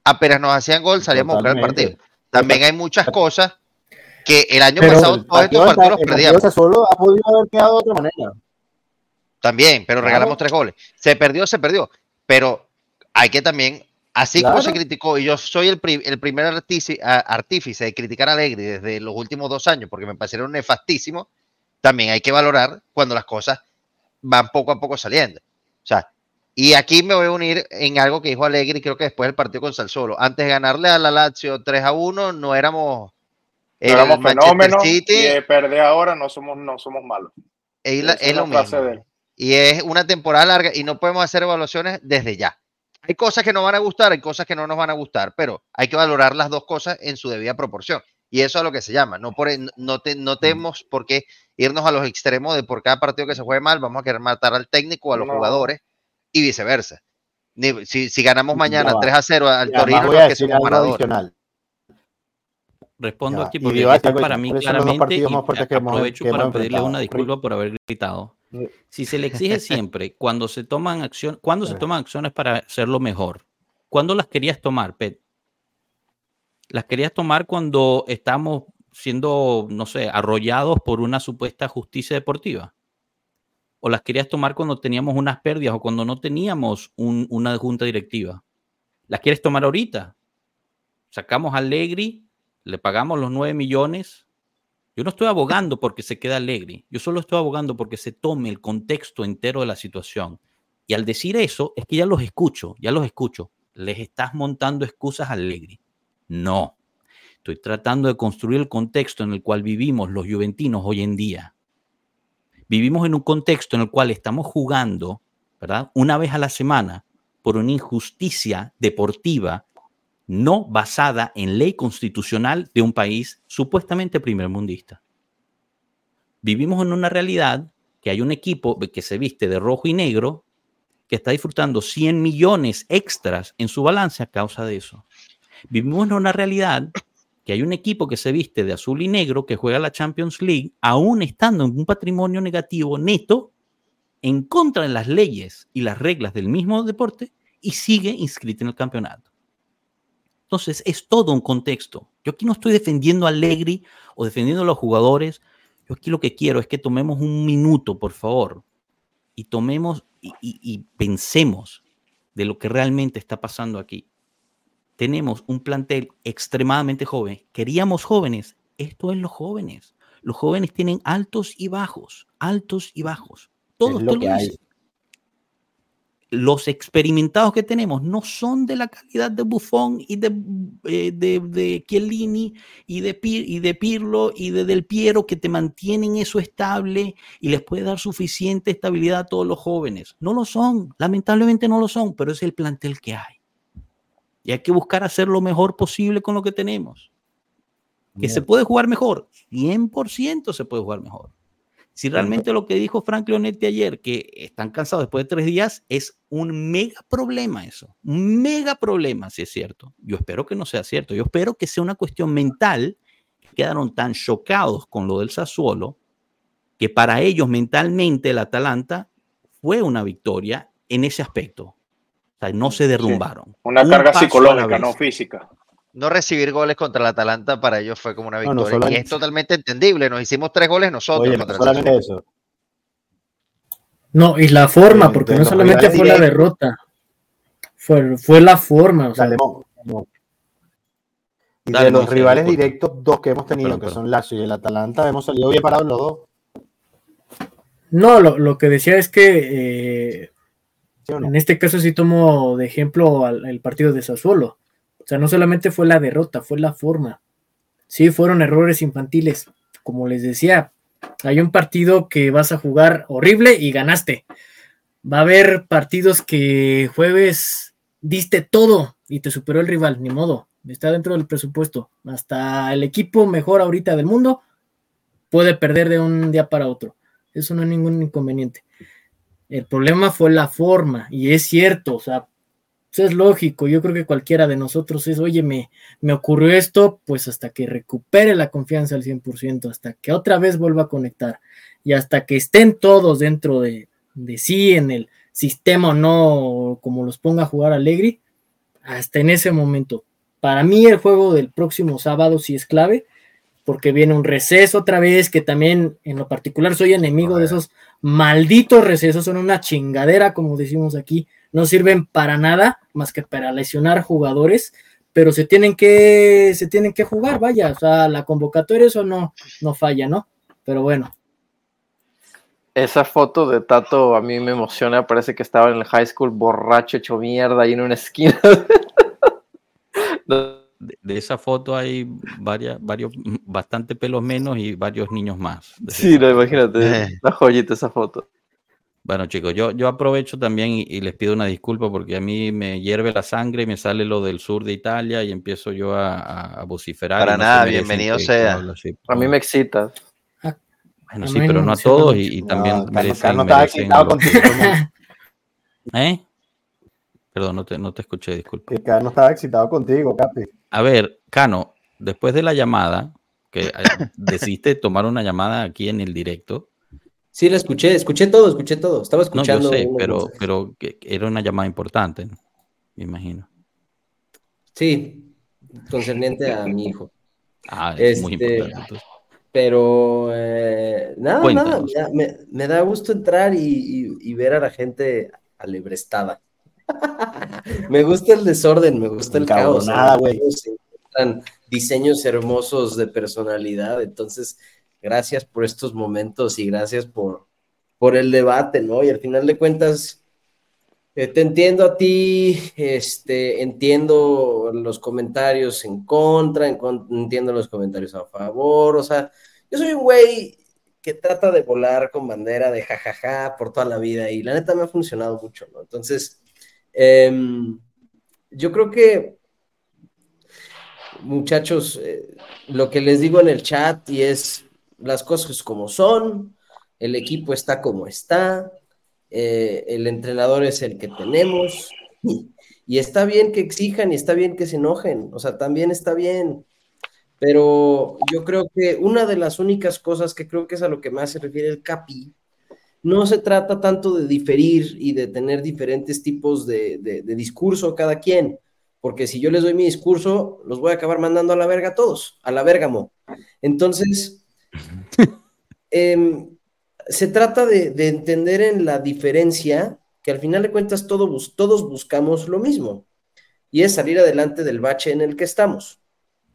apenas nos hacían gol, salíamos a buscar el partido. También hay muchas cosas que el año pasado todos estos partidos los perdíamos. Sassuolo ha podido haber quedado de otra manera. También, pero regalamos tres goles. Se perdió, se perdió pero hay que también, así como se criticó, y yo soy el, el primer artífice de criticar a Alegri desde los últimos dos años, porque me parecieron nefastísimos, también hay que valorar cuando las cosas van poco a poco saliendo. O sea, y aquí me voy a unir en algo que dijo Alegri, creo que después del partido con Salsolo. Antes de ganarle a la Lazio 3 a 1, no éramos. No éramos fenómenos y de perder ahora no somos, no somos malos. Es, lo mismo y es una temporada larga y no podemos hacer evaluaciones desde ya. Hay cosas que nos van a gustar, hay cosas que no nos van a gustar, pero hay que valorar las dos cosas en su debida proporción. Y eso es lo que se llama. No, por, no, no tenemos por qué irnos a los extremos de por cada partido que se juegue mal, vamos a querer matar al técnico, a los jugadores y viceversa. Si, si ganamos mañana 3 a 0 al Torino, no es que somos ganadores. Respondo aquí porque para mí claramente y aprovecho para pedirle una disculpa por haber gritado. Si se le exige (laughs) siempre cuando se toman acciones, cuando se toman acciones para hacerlo mejor, ¿cuándo las querías tomar, Pet? ¿Las querías tomar cuando estamos siendo, no sé, arrollados por una supuesta justicia deportiva? ¿O las querías tomar cuando teníamos unas pérdidas o cuando no teníamos una junta directiva? ¿Las quieres tomar ahorita? Sacamos a Allegri, le pagamos los 9 millones yo no estoy abogando porque se quede alegre, yo solo estoy abogando porque se tome el contexto entero de la situación. Y al decir eso, es que ya los escucho, ya los escucho. Les estás montando excusas alegre. No, estoy tratando de construir el contexto en el cual vivimos los juventinos hoy en día. Vivimos en un contexto en el cual estamos jugando, ¿verdad? Una vez a la semana por una injusticia deportiva no basada en ley constitucional de un país supuestamente primermundista. Vivimos en una realidad que hay un equipo que se viste de rojo y negro que está disfrutando 100 millones extras en su balance a causa de eso. Vivimos en una realidad que hay un equipo que se viste de azul y negro que juega la Champions League, aún estando en un patrimonio negativo neto, en contra de las leyes y las reglas del mismo deporte, y sigue inscrito en el campeonato. Entonces, es todo un contexto. Yo aquí no estoy defendiendo a Allegri o defendiendo a los jugadores. Yo aquí lo que quiero es que tomemos un minuto, por favor, y tomemos y, pensemos de lo que realmente está pasando aquí. Tenemos un plantel extremadamente joven. Queríamos jóvenes. Esto es los jóvenes. Los jóvenes tienen altos y bajos, altos y bajos. Todos lo que hay los experimentados que tenemos no son de la calidad de Buffon y de, eh, de, Chiellini y de, y de Pirlo y de Del Piero que te mantienen eso estable y les puede dar suficiente estabilidad a todos los jóvenes. No lo son, lamentablemente no lo son, pero es el plantel que hay. Y hay que buscar hacer lo mejor posible con lo que tenemos. ¿Que se puede jugar mejor? 100% se puede jugar mejor. Si realmente lo que dijo Frank Leonetti ayer, que están cansados después de tres días, es un mega problema eso, un mega problema, si es cierto. Yo espero que no sea cierto, yo espero que sea una cuestión mental, que quedaron tan chocados con lo del Sassuolo, que para ellos mentalmente el Atalanta fue una victoria en ese aspecto. Sea, no se derrumbaron. Una carga psicológica, no física no recibir goles contra el Atalanta para ellos fue como una victoria. y es totalmente entendible. Nos hicimos tres goles nosotros. no No, y la forma, porque no solamente fue la derrota. Fue, fue la forma. y de los rivales directos, dos que hemos tenido, que son Lazio y el Atalanta, hemos salido bien parados los dos. No, lo, que decía es que eh, en este caso sí tomo de ejemplo el partido de Sassuolo o sea, no solamente fue la derrota, fue la forma. Sí, fueron errores infantiles. Como les decía, hay un partido que vas a jugar horrible y ganaste. Va a haber partidos que jueves diste todo y te superó el rival, ni modo. Está dentro del presupuesto. Hasta el equipo mejor ahorita del mundo puede perder de un día para otro. Eso no es ningún inconveniente. El problema fue la forma, y es cierto, o sea, es lógico, yo creo que cualquiera de nosotros es, oye, me, me ocurrió esto, pues hasta que recupere la confianza al 100%, hasta que otra vez vuelva a conectar y hasta que estén todos dentro de, de sí en el sistema o no, como los ponga a jugar Allegri, hasta en ese momento. Para mí el juego del próximo sábado sí es clave, porque viene un receso otra vez, que también en lo particular soy enemigo de esos malditos recesos, son una chingadera, como decimos aquí, no sirven para nada más que para lesionar jugadores, pero se tienen que, se tienen que jugar, vaya, o sea, la convocatoria eso no, no falla, ¿no? Pero bueno. Esa foto de Tato a mí me emociona, parece que estaba en el high school borracho, hecho mierda, ahí en una esquina. (laughs) de, esa foto hay varias, varios, bastante pelos menos y varios niños más. Sí, no, imagínate, eh. la joyita esa foto. Bueno, chicos, yo, yo aprovecho también y, les pido una disculpa porque a mí me hierve la sangre y me sale lo del sur de Italia y empiezo yo a, vociferar. Para nada, bienvenido sea. a mí me excita. Bueno, sí, pero no a todos y, también no, merecen, no contigo, (laughs) ¿Eh? Perdón, no te, no te escuché, disculpa. El Cano estaba excitado contigo, Capi. A ver, Cano, después de la llamada, que eh, (laughs) decidiste tomar una llamada aquí en el directo, Sí, la escuché, escuché todo, escuché todo. Estaba escuchando. No, yo sé, pero, pero era una llamada importante, me imagino. Sí, concerniente a mi hijo. Ah, es muy este, importante. Pero eh, nada, nada, me, da gusto entrar y, ver a la gente alebrestada. Me gusta el desorden, me gusta el caos. Nada, güey. Diseños hermosos de personalidad, entonces gracias por estos momentos y gracias por, por el debate, ¿no? Y al final de cuentas, eh, te entiendo a ti, este, entiendo los comentarios en contra, entiendo los comentarios a favor, o sea, yo soy un güey que trata de volar con bandera de jajaja por toda la vida y la neta me ha funcionado mucho, ¿no? Entonces, em, yo creo que, muchachos, eh, lo que les digo en el chat y es, las cosas como son, el equipo está como está, eh, el entrenador es el que tenemos, y, está bien que exijan y está bien que se enojen, o sea, también está bien, pero yo creo que una de las únicas cosas que creo que es a lo que más se refiere el CAPI, no se trata tanto de diferir y de tener diferentes tipos de, de discurso cada quien, porque si yo les doy mi discurso, los voy a acabar mandando a la verga a todos, a la vergamo. Entonces, (laughs) Em, se trata de, entender en la diferencia que al final de cuentas todos buscamos lo mismo y es salir adelante del bache en el que estamos,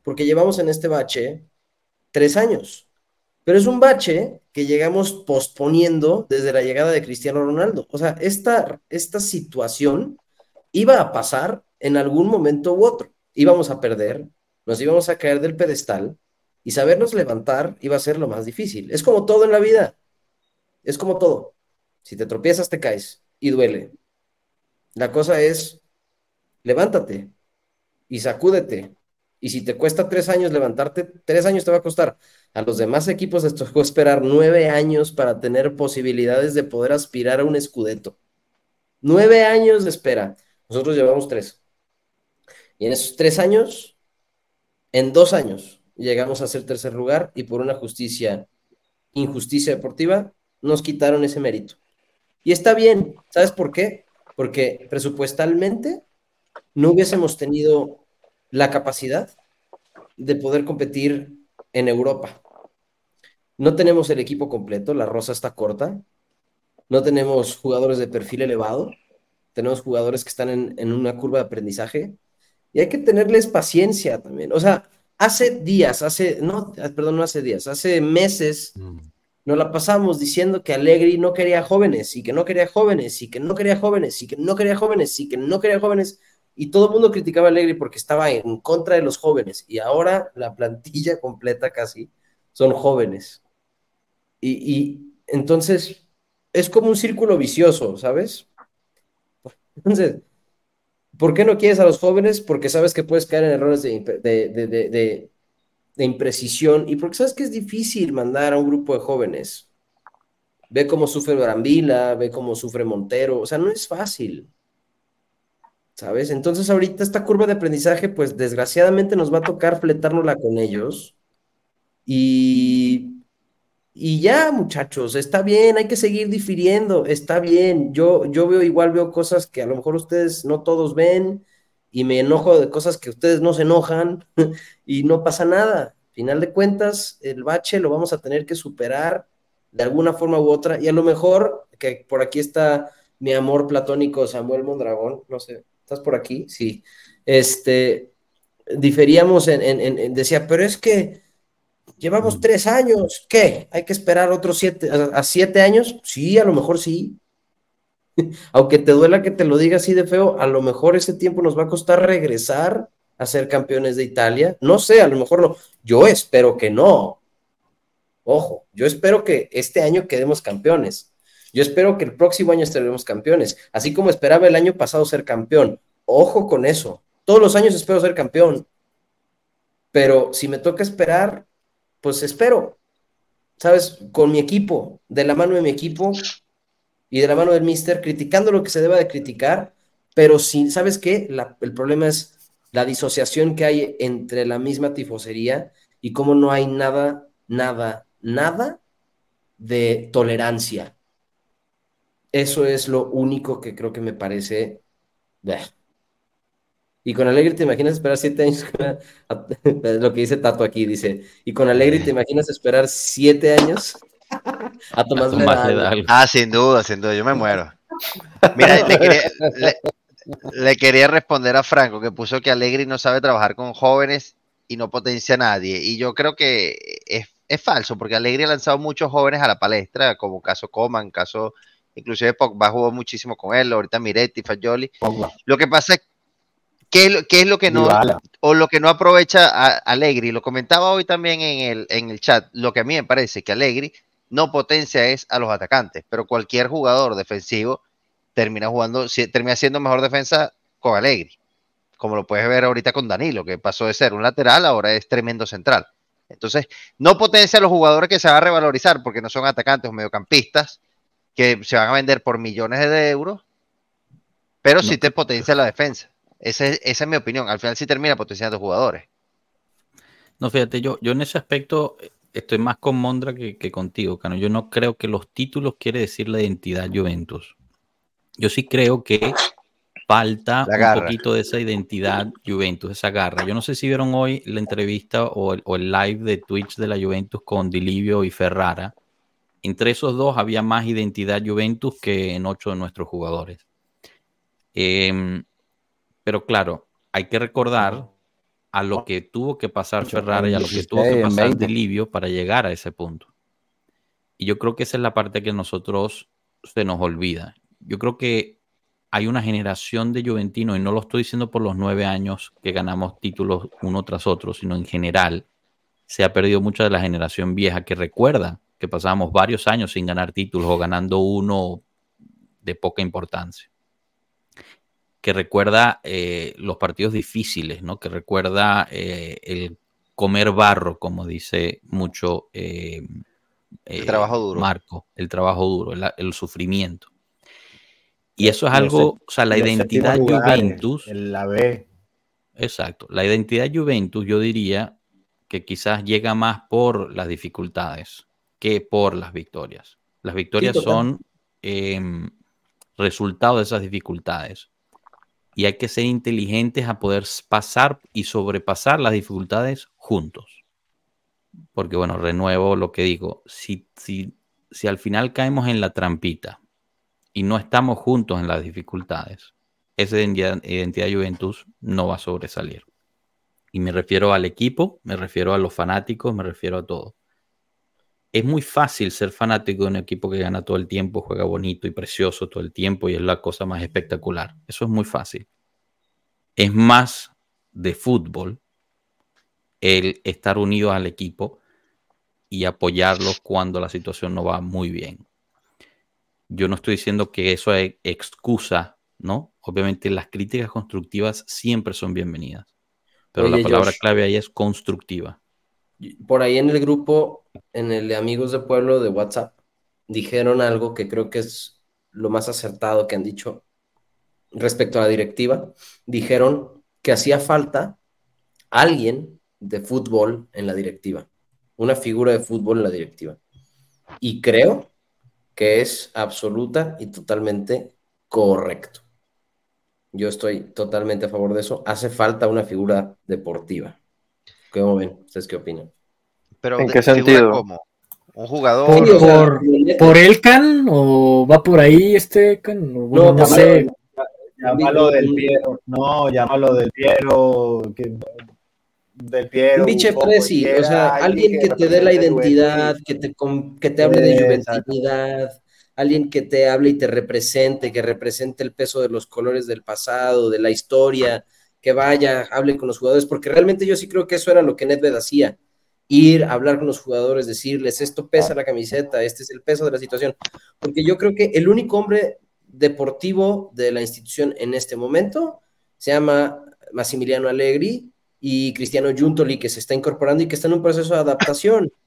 porque llevamos en este bache tres años, pero es un bache que llegamos posponiendo desde la llegada de Cristiano Ronaldo. O sea, esta, esta situación iba a pasar en algún momento u otro. Íbamos a perder, nos íbamos a caer del pedestal y sabernos levantar iba a ser lo más difícil. Es como todo en la vida. Es como todo. Si te tropiezas, te caes y duele. La cosa es, levántate y sacúdete. Y si te cuesta tres años levantarte, tres años te va a costar. A los demás equipos les tocó esperar nueve años para tener posibilidades de poder aspirar a un escudeto. Nueve años de espera. Nosotros llevamos tres. Y en esos tres años, en dos años, llegamos a ser tercer lugar y por una justicia, injusticia deportiva, nos quitaron ese mérito. Y está bien, ¿sabes por qué? Porque presupuestalmente no hubiésemos tenido la capacidad de poder competir en Europa. No tenemos el equipo completo, la rosa está corta, no tenemos jugadores de perfil elevado, tenemos jugadores que están en, en una curva de aprendizaje y hay que tenerles paciencia también. O sea, hace días, hace, no, perdón, no hace días, hace meses, mm. nos la pasamos diciendo que Allegri no quería jóvenes y que no quería jóvenes y que no quería jóvenes y que no quería jóvenes y que no quería jóvenes. Y todo el mundo criticaba a Allegri porque estaba en contra de los jóvenes. Y ahora la plantilla (laughs) completa casi son jóvenes. Y, entonces es como un círculo vicioso, ¿sabes? Entonces, ¿Por qué no quieres a los jóvenes? Porque sabes que puedes caer en errores de, imprecisión y porque sabes que es difícil mandar a un grupo de jóvenes ve cómo sufre Brambila, ve cómo sufre Montero, o sea, no es fácil. ¿Sabes? Entonces ahorita esta curva de aprendizaje, pues desgraciadamente nos va a tocar fletárnosla con ellos. Y, y ya, muchachos, está bien, hay que seguir difiriendo, está bien. Yo, yo veo igual, veo cosas que a lo mejor ustedes no todos ven y me enojo de cosas que ustedes no se enojan (laughs) y no pasa nada. Final de cuentas, el bache lo vamos a tener que superar de alguna forma u otra y a lo mejor, que por aquí está mi amor platónico Samuel Mondragón, no sé, ¿estás por aquí? Sí. Este, diferíamos en, en decía, pero es que Llevamos mm. tres años. ¿Qué? ¿Hay que esperar otros siete, a, siete años? Sí, a lo mejor sí. (laughs) Aunque te duela que te lo diga así de feo, a lo mejor ese tiempo nos va a costar regresar a ser campeones de Italia. No sé, a lo mejor no. Yo espero que no. Ojo, yo espero que este año quedemos campeones. Yo espero que el próximo año estemos campeones, así como esperaba el año pasado ser campeón. Ojo con eso. Todos los años espero ser campeón. Pero si me toca esperar, pues espero, ¿sabes? Con mi equipo, de la mano de mi equipo y de la mano del mister, criticando lo que se deba de criticar, pero sin, ¿sabes qué? el problema es la disociación que hay entre la misma tifosería y cómo no hay nada, nada, nada de tolerancia. Eso es lo único que creo que me parece... Y con Alegre te imaginas esperar siete años, (laughs) lo que dice Tato aquí, dice, y con Alegre te imaginas esperar siete años a Tomás Medal. Ah, sin duda, sin duda, yo me muero. Mira, le quería, responder a Franco, que puso que Alegre no sabe trabajar con jóvenes y no potencia a nadie. Y yo creo que es, es falso, porque Alegre ha lanzado muchos jóvenes a la palestra, como caso Coman, caso inclusive Pogba jugó muchísimo con él, ahorita Miretti, Fagioli. Lo que pasa es ¿Qué, es lo que no, o lo que no aprovecha a Allegri? Lo comentaba hoy también en el, en el chat. Lo que a mí me parece que Allegri no potencia es a los atacantes, pero cualquier jugador defensivo termina jugando, termina siendo mejor defensa con Allegri. Como lo puedes ver ahorita con Danilo, que pasó de ser un lateral, ahora es tremendo central. Entonces, no potencia a los jugadores que se van a revalorizar porque no son atacantes o mediocampistas que se van a vender por millones de euros, pero sí te potencia la defensa. Esa es, mi opinión. Al final sí termina potenciando jugadores. No, fíjate, yo, yo en ese aspecto estoy más con Mondra que, contigo, Cano. Yo no creo que los títulos quiere decir la identidad Juventus. Yo sí creo que falta un poquito de esa identidad Juventus, esa garra. Yo no sé si vieron hoy la entrevista o el, live de Twitch de la Juventus con Dilivio y Ferrara. Entre esos dos había más identidad Juventus que en ocho de nuestros jugadores. Eh, pero claro, hay que recordar a lo que tuvo que pasar Ferrari y a lo que tuvo que pasar Delivio para llegar a ese punto. Y yo creo que esa es la parte que nosotros se nos olvida. Yo creo que hay una generación de juventinos, y no lo estoy diciendo por los nueve años que ganamos títulos uno tras otro, sino en general, se ha perdido mucha de la generación vieja que recuerda que pasábamos varios años sin ganar títulos o ganando uno de poca importancia que recuerda eh, los partidos difíciles, ¿no? Que recuerda eh, el comer barro, como dice mucho eh, el trabajo duro. Marco, el trabajo duro, el, sufrimiento. Y eso es algo, o sea, la identidad Juventus. la B. Exacto. La identidad Juventus, yo diría que quizás llega más por las dificultades que por las victorias. Las victorias son em, resultado de esas dificultades y hay que ser inteligentes a poder pasar y sobrepasar las dificultades juntos. Porque bueno, renuevo lo que digo, si, si, si al final caemos en la trampita y no estamos juntos en las dificultades, esa identidad, identidad Juventus no va a sobresalir. Y me refiero al equipo, me refiero a los fanáticos, me refiero a todo es muy fácil ser fanático de un equipo que gana todo el tiempo, juega bonito y precioso todo el tiempo y es la cosa más espectacular. Eso es muy fácil. Es más de fútbol el estar unido al equipo y apoyarlo cuando la situación no va muy bien. Yo no estoy diciendo que eso es excusa, ¿no? Obviamente las críticas constructivas siempre son bienvenidas, pero la palabra clave ahí es constructiva por ahí en el grupo, en el de amigos de pueblo de WhatsApp, dijeron algo que creo que es lo más acertado que han dicho respecto a la directiva. Dijeron que hacía falta alguien de fútbol en la directiva, una figura de fútbol en la directiva. Y creo que es absoluta y totalmente correcto. Yo estoy totalmente a favor de eso. Hace falta una figura deportiva. ¿Cómo ven? ¿Ustedes qué opinan? Pero ¿En qué sentido? Un jugador. ¿Por, por, Elcan o va por ahí este no, no sé. Llámalo del Piero. No, llámalo del Piero. del Piero. Un biche presi, o sea, alguien que, te dé la identidad, que te, que te hable de juvenilidad, alguien que te hable y te represente, que represente el peso de los colores del pasado, de la historia, que vaya, hable con los jugadores, porque realmente yo sí creo que eso era lo que Nedved hacía ir a hablar con los jugadores, decirles, esto pesa la camiseta, este es el peso de la situación, porque yo creo que el único hombre deportivo de la institución en este momento se llama Massimiliano Allegri y Cristiano Giuntoli, que se está incorporando y que está en un proceso de adaptación. (laughs)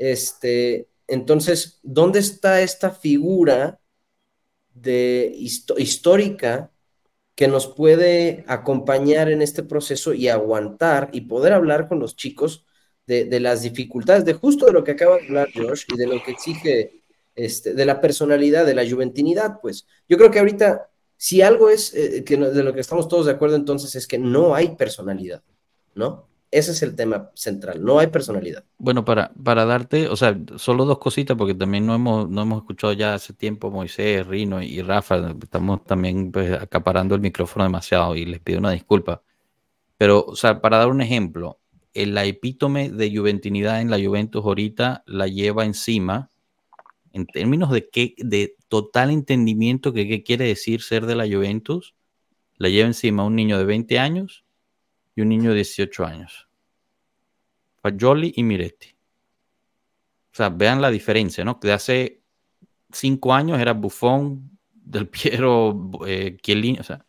Este, entonces, ¿dónde está esta figura de histórica que nos puede acompañar en este proceso y aguantar y poder hablar con los chicos de, las dificultades, de justo de lo que acaba de hablar Josh y de lo que exige, este, de la personalidad, de la juventinidad, pues. Yo creo que ahorita, si algo es eh, que de lo que estamos todos de acuerdo entonces es que no hay personalidad, ¿no? Ese es el tema central, no hay personalidad. Bueno, para, para darte, o sea, solo dos cositas, porque también no hemos, no hemos escuchado ya hace tiempo Moisés, Rino y Rafa, estamos también pues, acaparando el micrófono demasiado y les pido una disculpa. Pero, o sea, para dar un ejemplo, la epítome de juventinidad en la Juventus ahorita la lleva encima en términos de qué, de total entendimiento que qué quiere decir ser de la Juventus, la lleva encima un niño de 20 años y un niño de 18 años. Fagioli y Miretti. O sea, vean la diferencia, ¿no? De hace cinco años era Buffon, Del Piero, eh, o sea,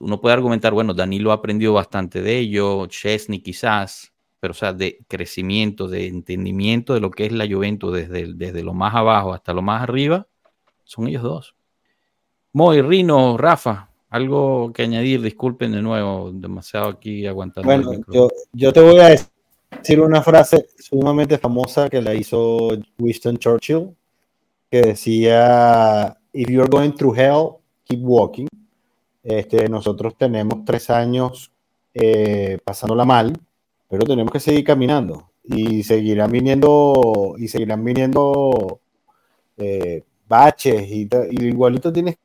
uno puede argumentar, bueno, Danilo ha aprendido bastante de ello, Chesney quizás, pero o sea, de crecimiento, de entendimiento de lo que es la Juventus desde, desde lo más abajo hasta lo más arriba, son ellos dos. Moy, Rino, Rafa, algo que añadir, disculpen de nuevo, demasiado aquí aguantando. Bueno, yo, yo te voy a decir una frase sumamente famosa que la hizo Winston Churchill, que decía, if you're going through hell, keep walking. Este, nosotros tenemos tres años eh, pasándola mal, pero tenemos que seguir caminando y seguirán viniendo y seguirán viniendo eh, baches y, igualito tienes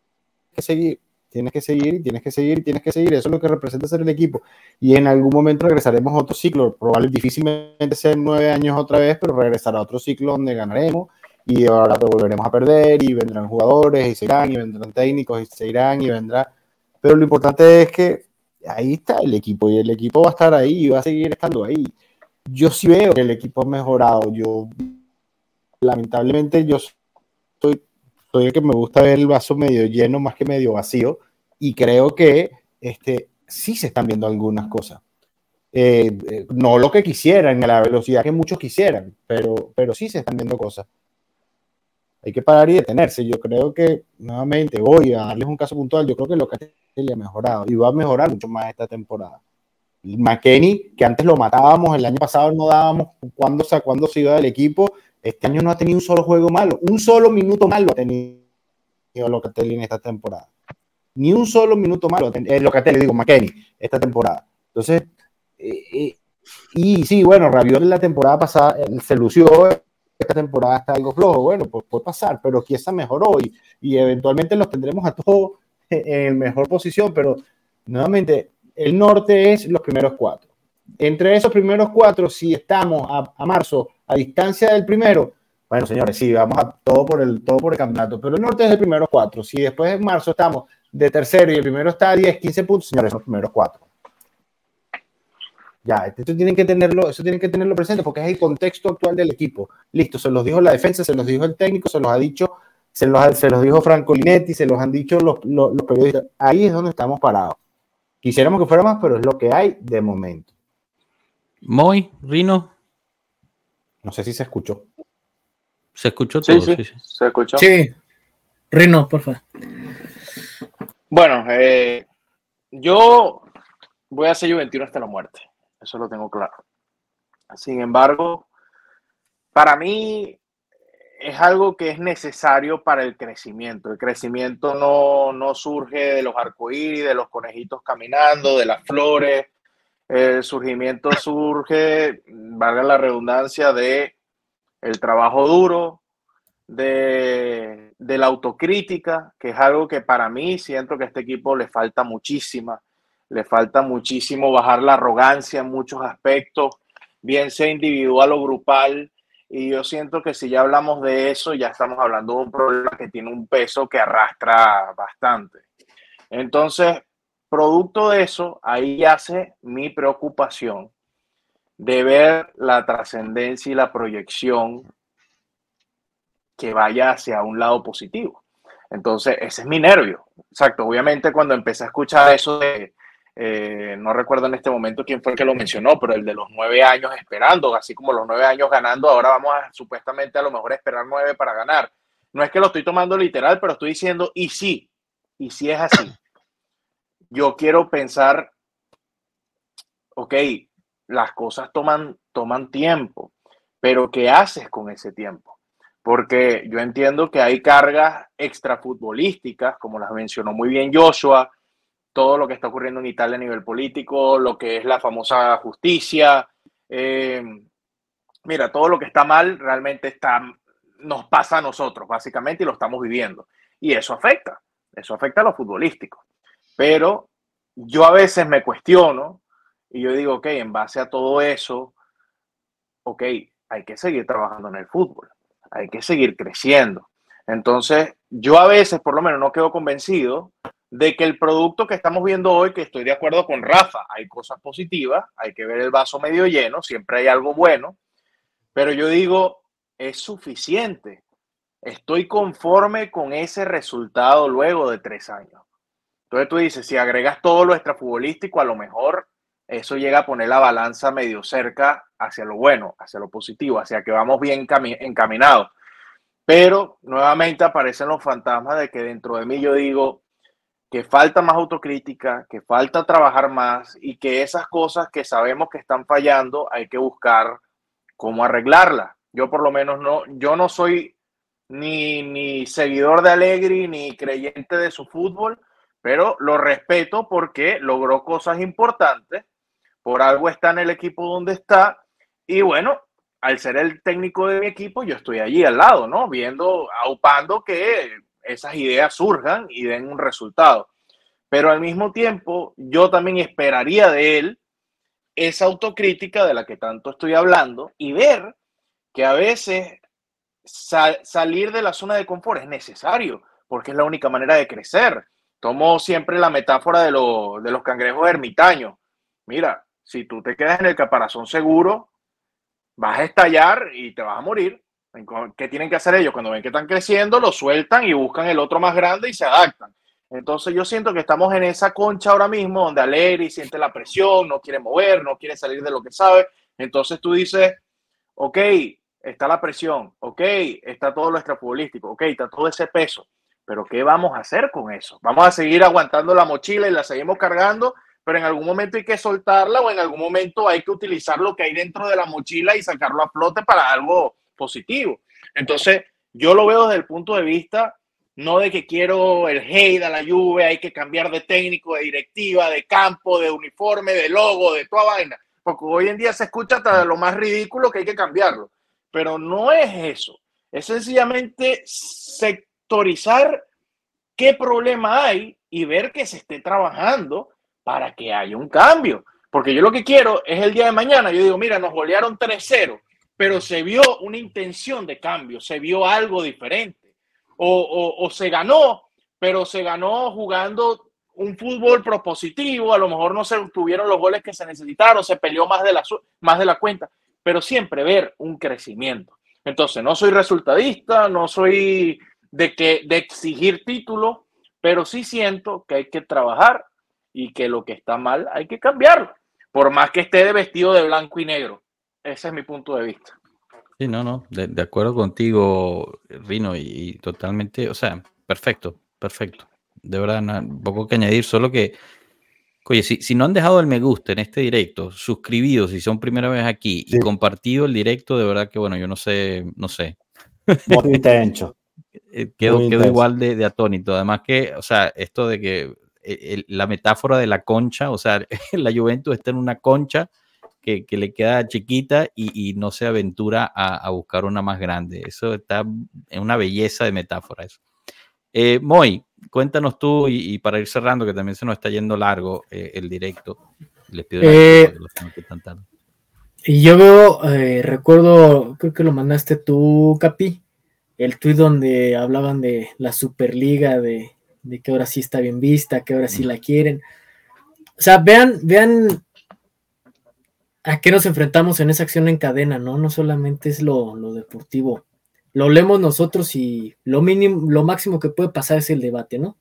que seguir, tienes que seguir y tienes que seguir y tienes que seguir. Eso es lo que representa ser el equipo. Y en algún momento regresaremos a otro ciclo, probablemente difícilmente sea nueve años otra vez, pero regresará a otro ciclo donde ganaremos y ahora volveremos a perder y vendrán jugadores y se irán y vendrán técnicos y se irán y vendrá pero lo importante es que ahí está el equipo y el equipo va a estar ahí y va a seguir estando ahí. Yo sí veo que el equipo ha mejorado. Yo, lamentablemente, yo soy, soy el que me gusta ver el vaso medio lleno más que medio vacío y creo que este, sí se están viendo algunas cosas. Eh, eh, no lo que quisieran, a la velocidad que muchos quisieran, pero, pero sí se están viendo cosas hay que parar y detenerse. Yo creo que, nuevamente, voy a darles un caso puntual. Yo creo que lo que le ha mejorado y va a mejorar mucho más esta temporada. McKenny, que antes lo matábamos, el año pasado no dábamos cuándo, cuándo se iba del equipo. Este año no ha tenido un solo juego malo, un solo minuto malo ha tenido Locatelli en esta temporada. Ni un solo minuto malo, eh, Locatelli, digo, McKenny, esta temporada. Entonces, eh, eh, y sí, bueno, Rabiot la temporada pasada eh, se lució esta temporada está algo flojo, bueno, pues puede pasar, pero Chiesa mejoró y, y eventualmente los tendremos a todos en mejor posición, pero nuevamente el norte es los primeros cuatro. Entre esos primeros cuatro, si estamos a, marzo a distancia del primero, bueno, señores, sí, vamos a todo por el todo por el campeonato, pero el norte es de primeros cuatro. Si después en marzo estamos de tercero y el primero está a 10, 15 puntos, señores, son los primeros cuatro. Ya, esto tienen que tenerlo, eso tienen que tenerlo presente porque es el contexto actual del equipo. Listo, se los dijo la defensa, se los dijo el técnico, se los ha dicho, se los, se los dijo Franco Linetti, se los han dicho los, periodistas. Ahí es donde estamos parados. Quisiéramos que fuera más, pero es lo que hay de momento. Moy, Rino. No sé si se escuchó. Se escuchó todo. Sí, sí, se escuchó. Sí. Rino, por favor. Bueno, eh, yo voy a ser Juventino hasta la muerte. Eso lo tengo claro. Sin embargo, para mí es algo que es necesario para el crecimiento. El crecimiento no, no surge de los arcoíris, de los conejitos caminando, de las flores. El surgimiento surge, valga la redundancia, de el trabajo duro, de, de, la autocrítica, que es algo que para mí siento que a este equipo le falta muchísima, le falta muchísimo bajar la arrogancia en muchos aspectos, bien sea individual o grupal, y yo siento que si ya hablamos de eso, ya estamos hablando de un problema que tiene un peso que arrastra bastante. Entonces, producto de eso, ahí yace mi preocupación de ver la trascendencia y la proyección que vaya hacia un lado positivo. Entonces, ese es mi nervio. Exacto. Obviamente, cuando empecé a escuchar eso de, eh, no recuerdo en este momento quién fue el que lo mencionó, pero el de los nueve años esperando, así como los nueve años ganando, ahora vamos a supuestamente a lo mejor esperar nueve para ganar. No es que lo estoy tomando literal, pero estoy diciendo, y sí, y si es así. Yo quiero pensar, ok, las cosas toman, toman tiempo, pero ¿qué haces con ese tiempo? Porque yo entiendo que hay cargas extrafutbolísticas, como las mencionó muy bien Joshua, todo lo que está ocurriendo en Italia a nivel político, lo que es la famosa justicia. Eh, mira, todo lo que está mal realmente está, nos pasa a nosotros, básicamente, y lo estamos viviendo. Y eso afecta, eso afecta a lo futbolístico. Pero yo a veces me cuestiono y yo digo, ok, en base a todo eso, ok, hay que seguir trabajando en el fútbol, hay que seguir creciendo. Entonces, yo a veces, por lo menos, no quedo convencido de que el producto que estamos viendo hoy, que estoy de acuerdo con Rafa, hay cosas positivas, hay que ver el vaso medio lleno, siempre hay algo bueno, pero yo digo, es suficiente. Estoy conforme con ese resultado luego de tres años. Entonces tú dices, si agregas todo lo extrafutbolístico, a lo mejor eso llega a poner la balanza medio cerca hacia lo bueno, hacia lo positivo, hacia que vamos bien encaminados. Pero nuevamente aparecen los fantasmas de que dentro de mí yo digo, que falta más autocrítica, que falta trabajar más y que esas cosas que sabemos que están fallando hay que buscar cómo arreglarlas. Yo por lo menos no, yo no soy ni, ni seguidor de Allegri ni creyente de su fútbol, pero lo respeto porque logró cosas importantes, por algo está en el equipo donde está y bueno, al ser el técnico de mi equipo, yo estoy allí al lado, ¿no? Viendo, aupando que esas ideas surjan y den un resultado. Pero al mismo tiempo, yo también esperaría de él esa autocrítica de la que tanto estoy hablando y ver que a veces salir de la zona de confort es necesario, porque es la única manera de crecer. Tomo siempre la metáfora de, de los cangrejos ermitaños. Mira, si tú te quedas en el caparazón seguro, vas a estallar y te vas a morir. ¿Qué tienen que hacer ellos? Cuando ven que están creciendo, lo sueltan y buscan el otro más grande y se adaptan. Entonces yo siento que estamos en esa concha ahora mismo donde Alegri siente la presión, no quiere mover, no quiere salir de lo que sabe. Entonces tú dices, ok, está la presión, ok, está todo lo extrafutbolístico, ok, está todo ese peso, pero ¿qué vamos a hacer con eso? Vamos a seguir aguantando la mochila y la seguimos cargando, pero en algún momento hay que soltarla o en algún momento hay que utilizar lo que hay dentro de la mochila y sacarlo a flote para algo positivo. Entonces, yo lo veo desde el punto de vista no de que quiero el hate a la lluvia, hay que cambiar de técnico, de directiva, de campo, de uniforme, de logo, de toda vaina, porque hoy en día se escucha hasta lo más ridículo que hay que cambiarlo, pero no es eso, es sencillamente sectorizar qué problema hay y ver que se esté trabajando para que haya un cambio, porque yo lo que quiero es el día de mañana, yo digo, mira, nos golearon 3-0, pero se vio una intención de cambio, se vio algo diferente. O, se ganó, pero se ganó jugando un fútbol propositivo, a lo mejor no se tuvieron los goles que se necesitaron, se peleó más de la, más de la cuenta, pero siempre ver un crecimiento. Entonces, no soy resultadista, no soy de, que, de exigir títulos, pero sí siento que hay que trabajar y que lo que está mal hay que cambiarlo, por más que esté de vestido de blanco y negro. Ese es mi punto de vista. Sí, no, no, de, acuerdo contigo, Rino, y, totalmente, o sea, perfecto, perfecto. De verdad, poco que añadir, solo que, oye, si, si, no han dejado el me gusta en este directo, suscribidos si son primera vez aquí y compartido el directo, de verdad que, bueno, yo no sé, no sé. Muy intenso. Eh, quedo, igual de, atónito. Además que, o sea, esto de que eh, la metáfora de la concha, o sea, (laughs) la Juventus está en una concha que, le queda chiquita y, no se aventura a, buscar una más grande. Eso está en una belleza de metáfora. Eso. Eh, Moy, cuéntanos tú y, para ir cerrando, que también se nos está yendo largo eh, el directo. Les pido eh, Y yo veo, recuerdo, creo que lo mandaste tú, Capi, el tuit donde hablaban de la Superliga, de, de que ahora sí está bien vista, que ahora sí la quieren. O sea, vean, vean a qué nos enfrentamos en esa acción en cadena, ¿no? No solamente es lo, deportivo. Lo leemos nosotros y lo mínimo, lo máximo que puede pasar es el debate, ¿no?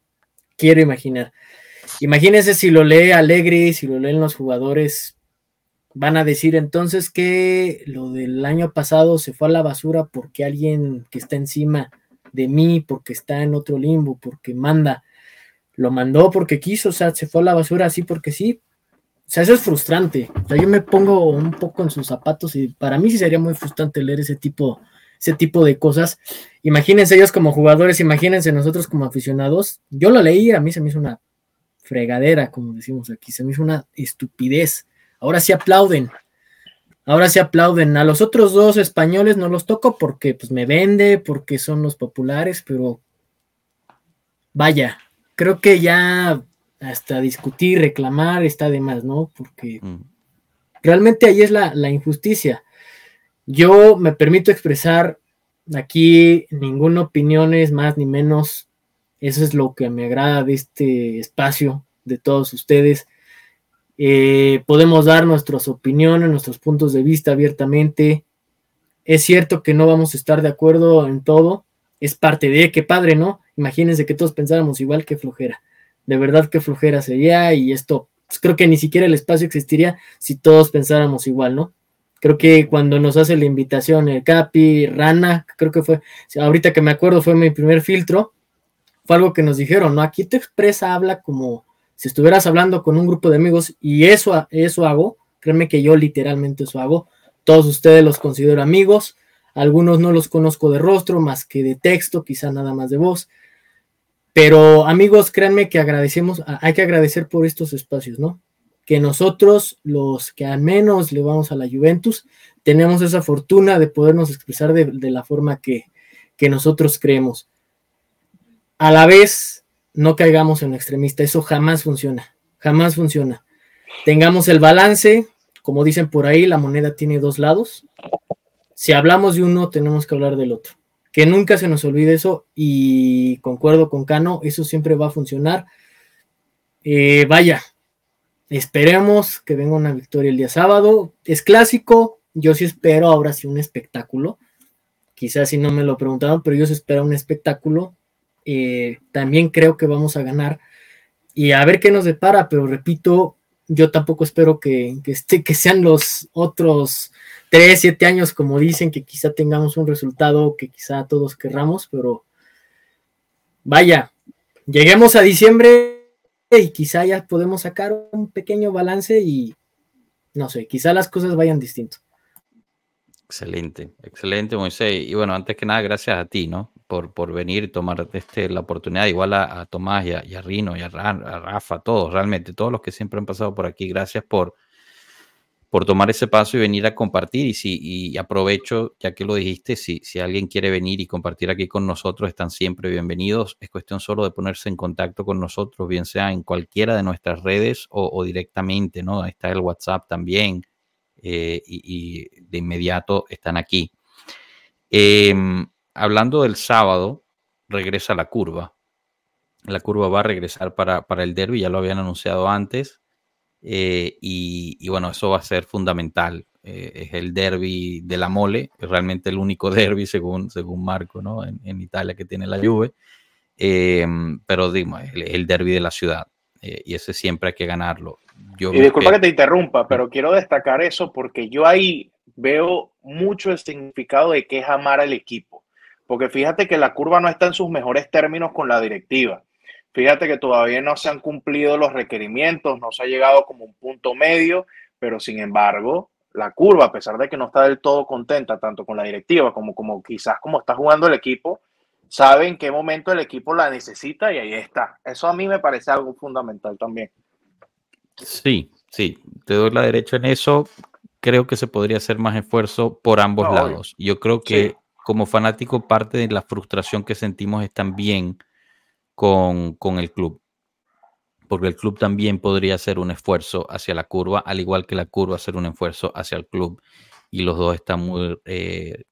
Quiero imaginar. Imagínense si lo lee Alegre, si lo leen los jugadores, van a decir entonces que lo del año pasado se fue a la basura porque alguien que está encima de mí, porque está en otro limbo, porque manda, lo mandó porque quiso, o sea, se fue a la basura así porque sí, o sea, eso es frustrante. O sea, yo me pongo un poco en sus zapatos y para mí sí sería muy frustrante leer ese tipo, ese tipo de cosas. Imagínense ellos como jugadores, imagínense nosotros como aficionados. Yo lo leí, a mí se me hizo una fregadera, como decimos aquí, se me hizo una estupidez. Ahora sí aplauden. Ahora sí aplauden. A los otros dos españoles no los toco porque pues me vende, porque son los populares, pero vaya, creo que ya hasta discutir, reclamar, está de más, ¿no? Porque mm. realmente ahí es la, injusticia. Yo me permito expresar aquí ninguna opinión es más ni menos. Eso es lo que me agrada de este espacio, de todos ustedes. Eh, podemos dar nuestras opiniones, nuestros puntos de vista abiertamente. Es cierto que no vamos a estar de acuerdo en todo. Es parte de, qué padre, ¿no? Imagínense que todos pensáramos igual que flojera de verdad qué flojera sería y esto, pues, creo que ni siquiera el espacio existiría si todos pensáramos igual, ¿no? Creo que cuando nos hace la invitación el Capi, Rana, creo que fue, ahorita que me acuerdo fue mi primer filtro, fue algo que nos dijeron, ¿no? Aquí tu expresa habla como si estuvieras hablando con un grupo de amigos y eso, eso hago, créeme que yo literalmente eso hago, todos ustedes los considero amigos, algunos no los conozco de rostro más que de texto, quizá nada más de voz, pero amigos, créanme que agradecemos, hay que agradecer por estos espacios, ¿no? Que nosotros, los que al menos le vamos a la Juventus, tenemos esa fortuna de podernos expresar de, la forma que, que nosotros creemos. A la vez, no caigamos en extremista, eso jamás funciona, jamás funciona. Tengamos el balance, como dicen por ahí, la moneda tiene dos lados. Si hablamos de uno, tenemos que hablar del otro que nunca se nos olvide eso y concuerdo con Cano, eso siempre va a funcionar. Eh, vaya, esperemos que venga una victoria el día sábado. Es clásico, yo sí espero ahora sí un espectáculo. Quizás si no me lo preguntaron, pero yo sí espero un espectáculo. Eh, también creo que vamos a ganar y a ver qué nos depara, pero repito, yo tampoco espero que, que, este, que sean los otros tres, siete años, como dicen, que quizá tengamos un resultado que quizá todos querramos, pero vaya, lleguemos a diciembre y quizá ya podemos sacar un pequeño balance y no sé, quizá las cosas vayan distinto. Excelente, excelente, Moisés. Y bueno, antes que nada, gracias a ti, ¿no? Por, por venir y tomar este, la oportunidad, igual a, Tomás y a, Rino y a, a, Rafa, todos, realmente, todos los que siempre han pasado por aquí, gracias por, por tomar ese paso y venir a compartir. Y, si, y aprovecho, ya que lo dijiste, si, si alguien quiere venir y compartir aquí con nosotros, están siempre bienvenidos. Es cuestión solo de ponerse en contacto con nosotros, bien sea en cualquiera de nuestras redes o, directamente, ¿no? Está el WhatsApp también eh, y, de inmediato están aquí. Em, hablando del sábado, regresa la curva. La curva va a regresar para, para el derby, ya lo habían anunciado antes. Eh, y, bueno, eso va a ser fundamental. Eh, es el derby de la mole, es realmente el único (laughs) derby según, según Marco, ¿no? En, Italia que tiene la Juve. Eh, pero digo, el, el derby de la ciudad. y ese siempre hay que ganarlo. Yo y disculpa que te interrumpa, pero quiero destacar eso porque yo ahí veo mucho el significado de qué es amar al equipo. Porque fíjate que la curva no está en sus mejores términos con la directiva. Fíjate que todavía no se han cumplido los requerimientos, no se ha llegado como un punto medio, pero sin embargo, la curva, a pesar de que no está del todo contenta tanto con la directiva como, como quizás como está jugando el equipo, sabe en qué momento el equipo la necesita y ahí está. Eso a mí me parece algo fundamental también. Sí, sí, te doy la derecha en eso. Creo que se podría hacer más esfuerzo por ambos lados. Yo creo que como fanático parte de la frustración que sentimos es también con, con el club porque el club también podría hacer un esfuerzo hacia la curva, al igual que la curva hacer un esfuerzo hacia el club. Y los dos están muy eh,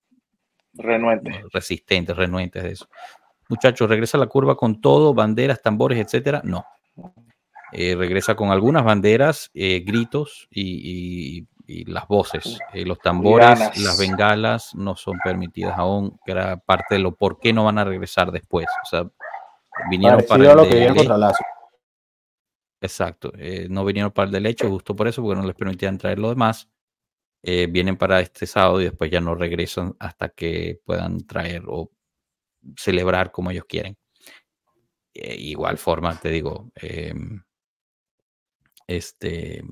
renuentes. resistentes, renuentes de eso. Muchachos, regresa la curva con todo, banderas, tambores, etcétera. No. Eh, regresa con algunas banderas, eh, gritos y, las voces. los tambores, las bengalas no son permitidas aún, que era parte de lo por qué no van a regresar después. O sea, vinieron para. lo que contra Exacto, eh, no vinieron para el de leche justo por eso, porque no les permitían traer lo demás. Eh, vienen para este sábado y después ya no regresan hasta que puedan traer o celebrar como ellos quieren. Eh, igual forma, te digo, em, este,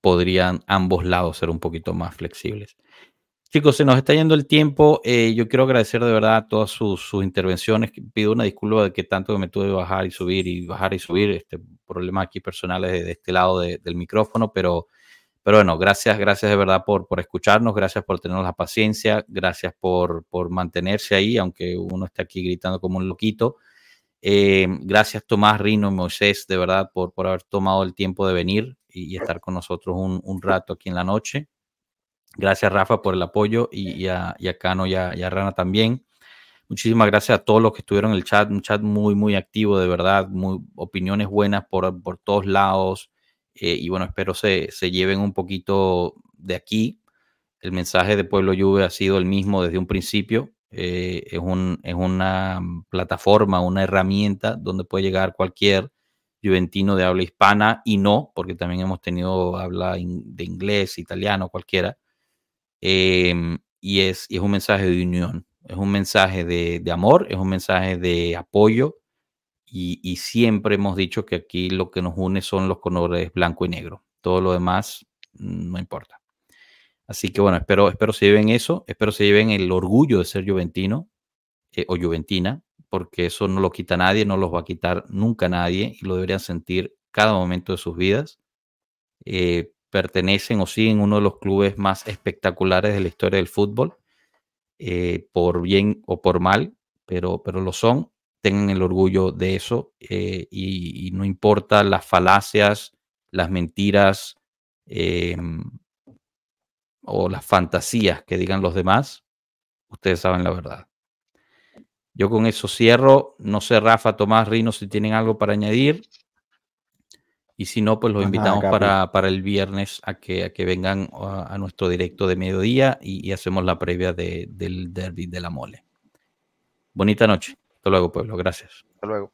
podrían ambos lados ser un poquito más flexibles. Chicos, se nos está yendo el tiempo. Eh, yo quiero agradecer de verdad todas sus, intervenciones. Pido una disculpa de que tanto me tuve que bajar y subir y bajar y subir. Este, problemas aquí personales de, este lado del micrófono, pero, pero bueno, gracias, gracias de verdad por, por escucharnos, gracias por tener la paciencia, gracias por, por mantenerse ahí, aunque uno esté aquí gritando como un loquito. Eh, gracias Tomás, Rino Moisés, de verdad, por, por haber tomado el tiempo de venir y, estar con nosotros un, un rato aquí en la noche. Gracias, Rafa, por el apoyo y, a, Cano y a, Rana también. Muchísimas gracias a todos los que estuvieron en el chat, un chat muy, muy activo, de verdad, muy, opiniones buenas por, por todos lados. Eh, y bueno, espero se, se lleven un poquito de aquí. El mensaje de Pueblo Juve ha sido el mismo desde un principio. Eh, es, un, es una plataforma, una herramienta donde puede llegar cualquier juventino de habla hispana y no, porque también hemos tenido habla de inglés, italiano, cualquiera. Em, y, es, es un mensaje de unión, es un mensaje de, amor, es un mensaje de apoyo. Y, siempre hemos dicho que aquí lo que nos une son los colores blanco y negro. Todo lo demás no importa. Así que bueno, espero, espero se lleven eso, espero se lleven el orgullo de ser juventino eh, o juventina, porque eso no lo quita nadie, no los va a quitar nunca nadie y lo deberían sentir cada momento de sus vidas. Eh, pertenecen o siguen uno de los clubes más espectaculares de la historia del fútbol, eh, por bien o por mal, pero, pero lo son. Tengan el orgullo de eso eh, y, no importa las falacias, las mentiras em, o las fantasías que digan los demás, ustedes saben la verdad. Yo con eso cierro. No sé, Rafa, Tomás, Rino, si tienen algo para añadir. Y si no, pues los invitamos para, para, el viernes a que, a que vengan a, nuestro directo de mediodía y, hacemos la previa del derby de la mole. Bonita noche. Hasta luego, pueblo. Gracias. Hasta luego.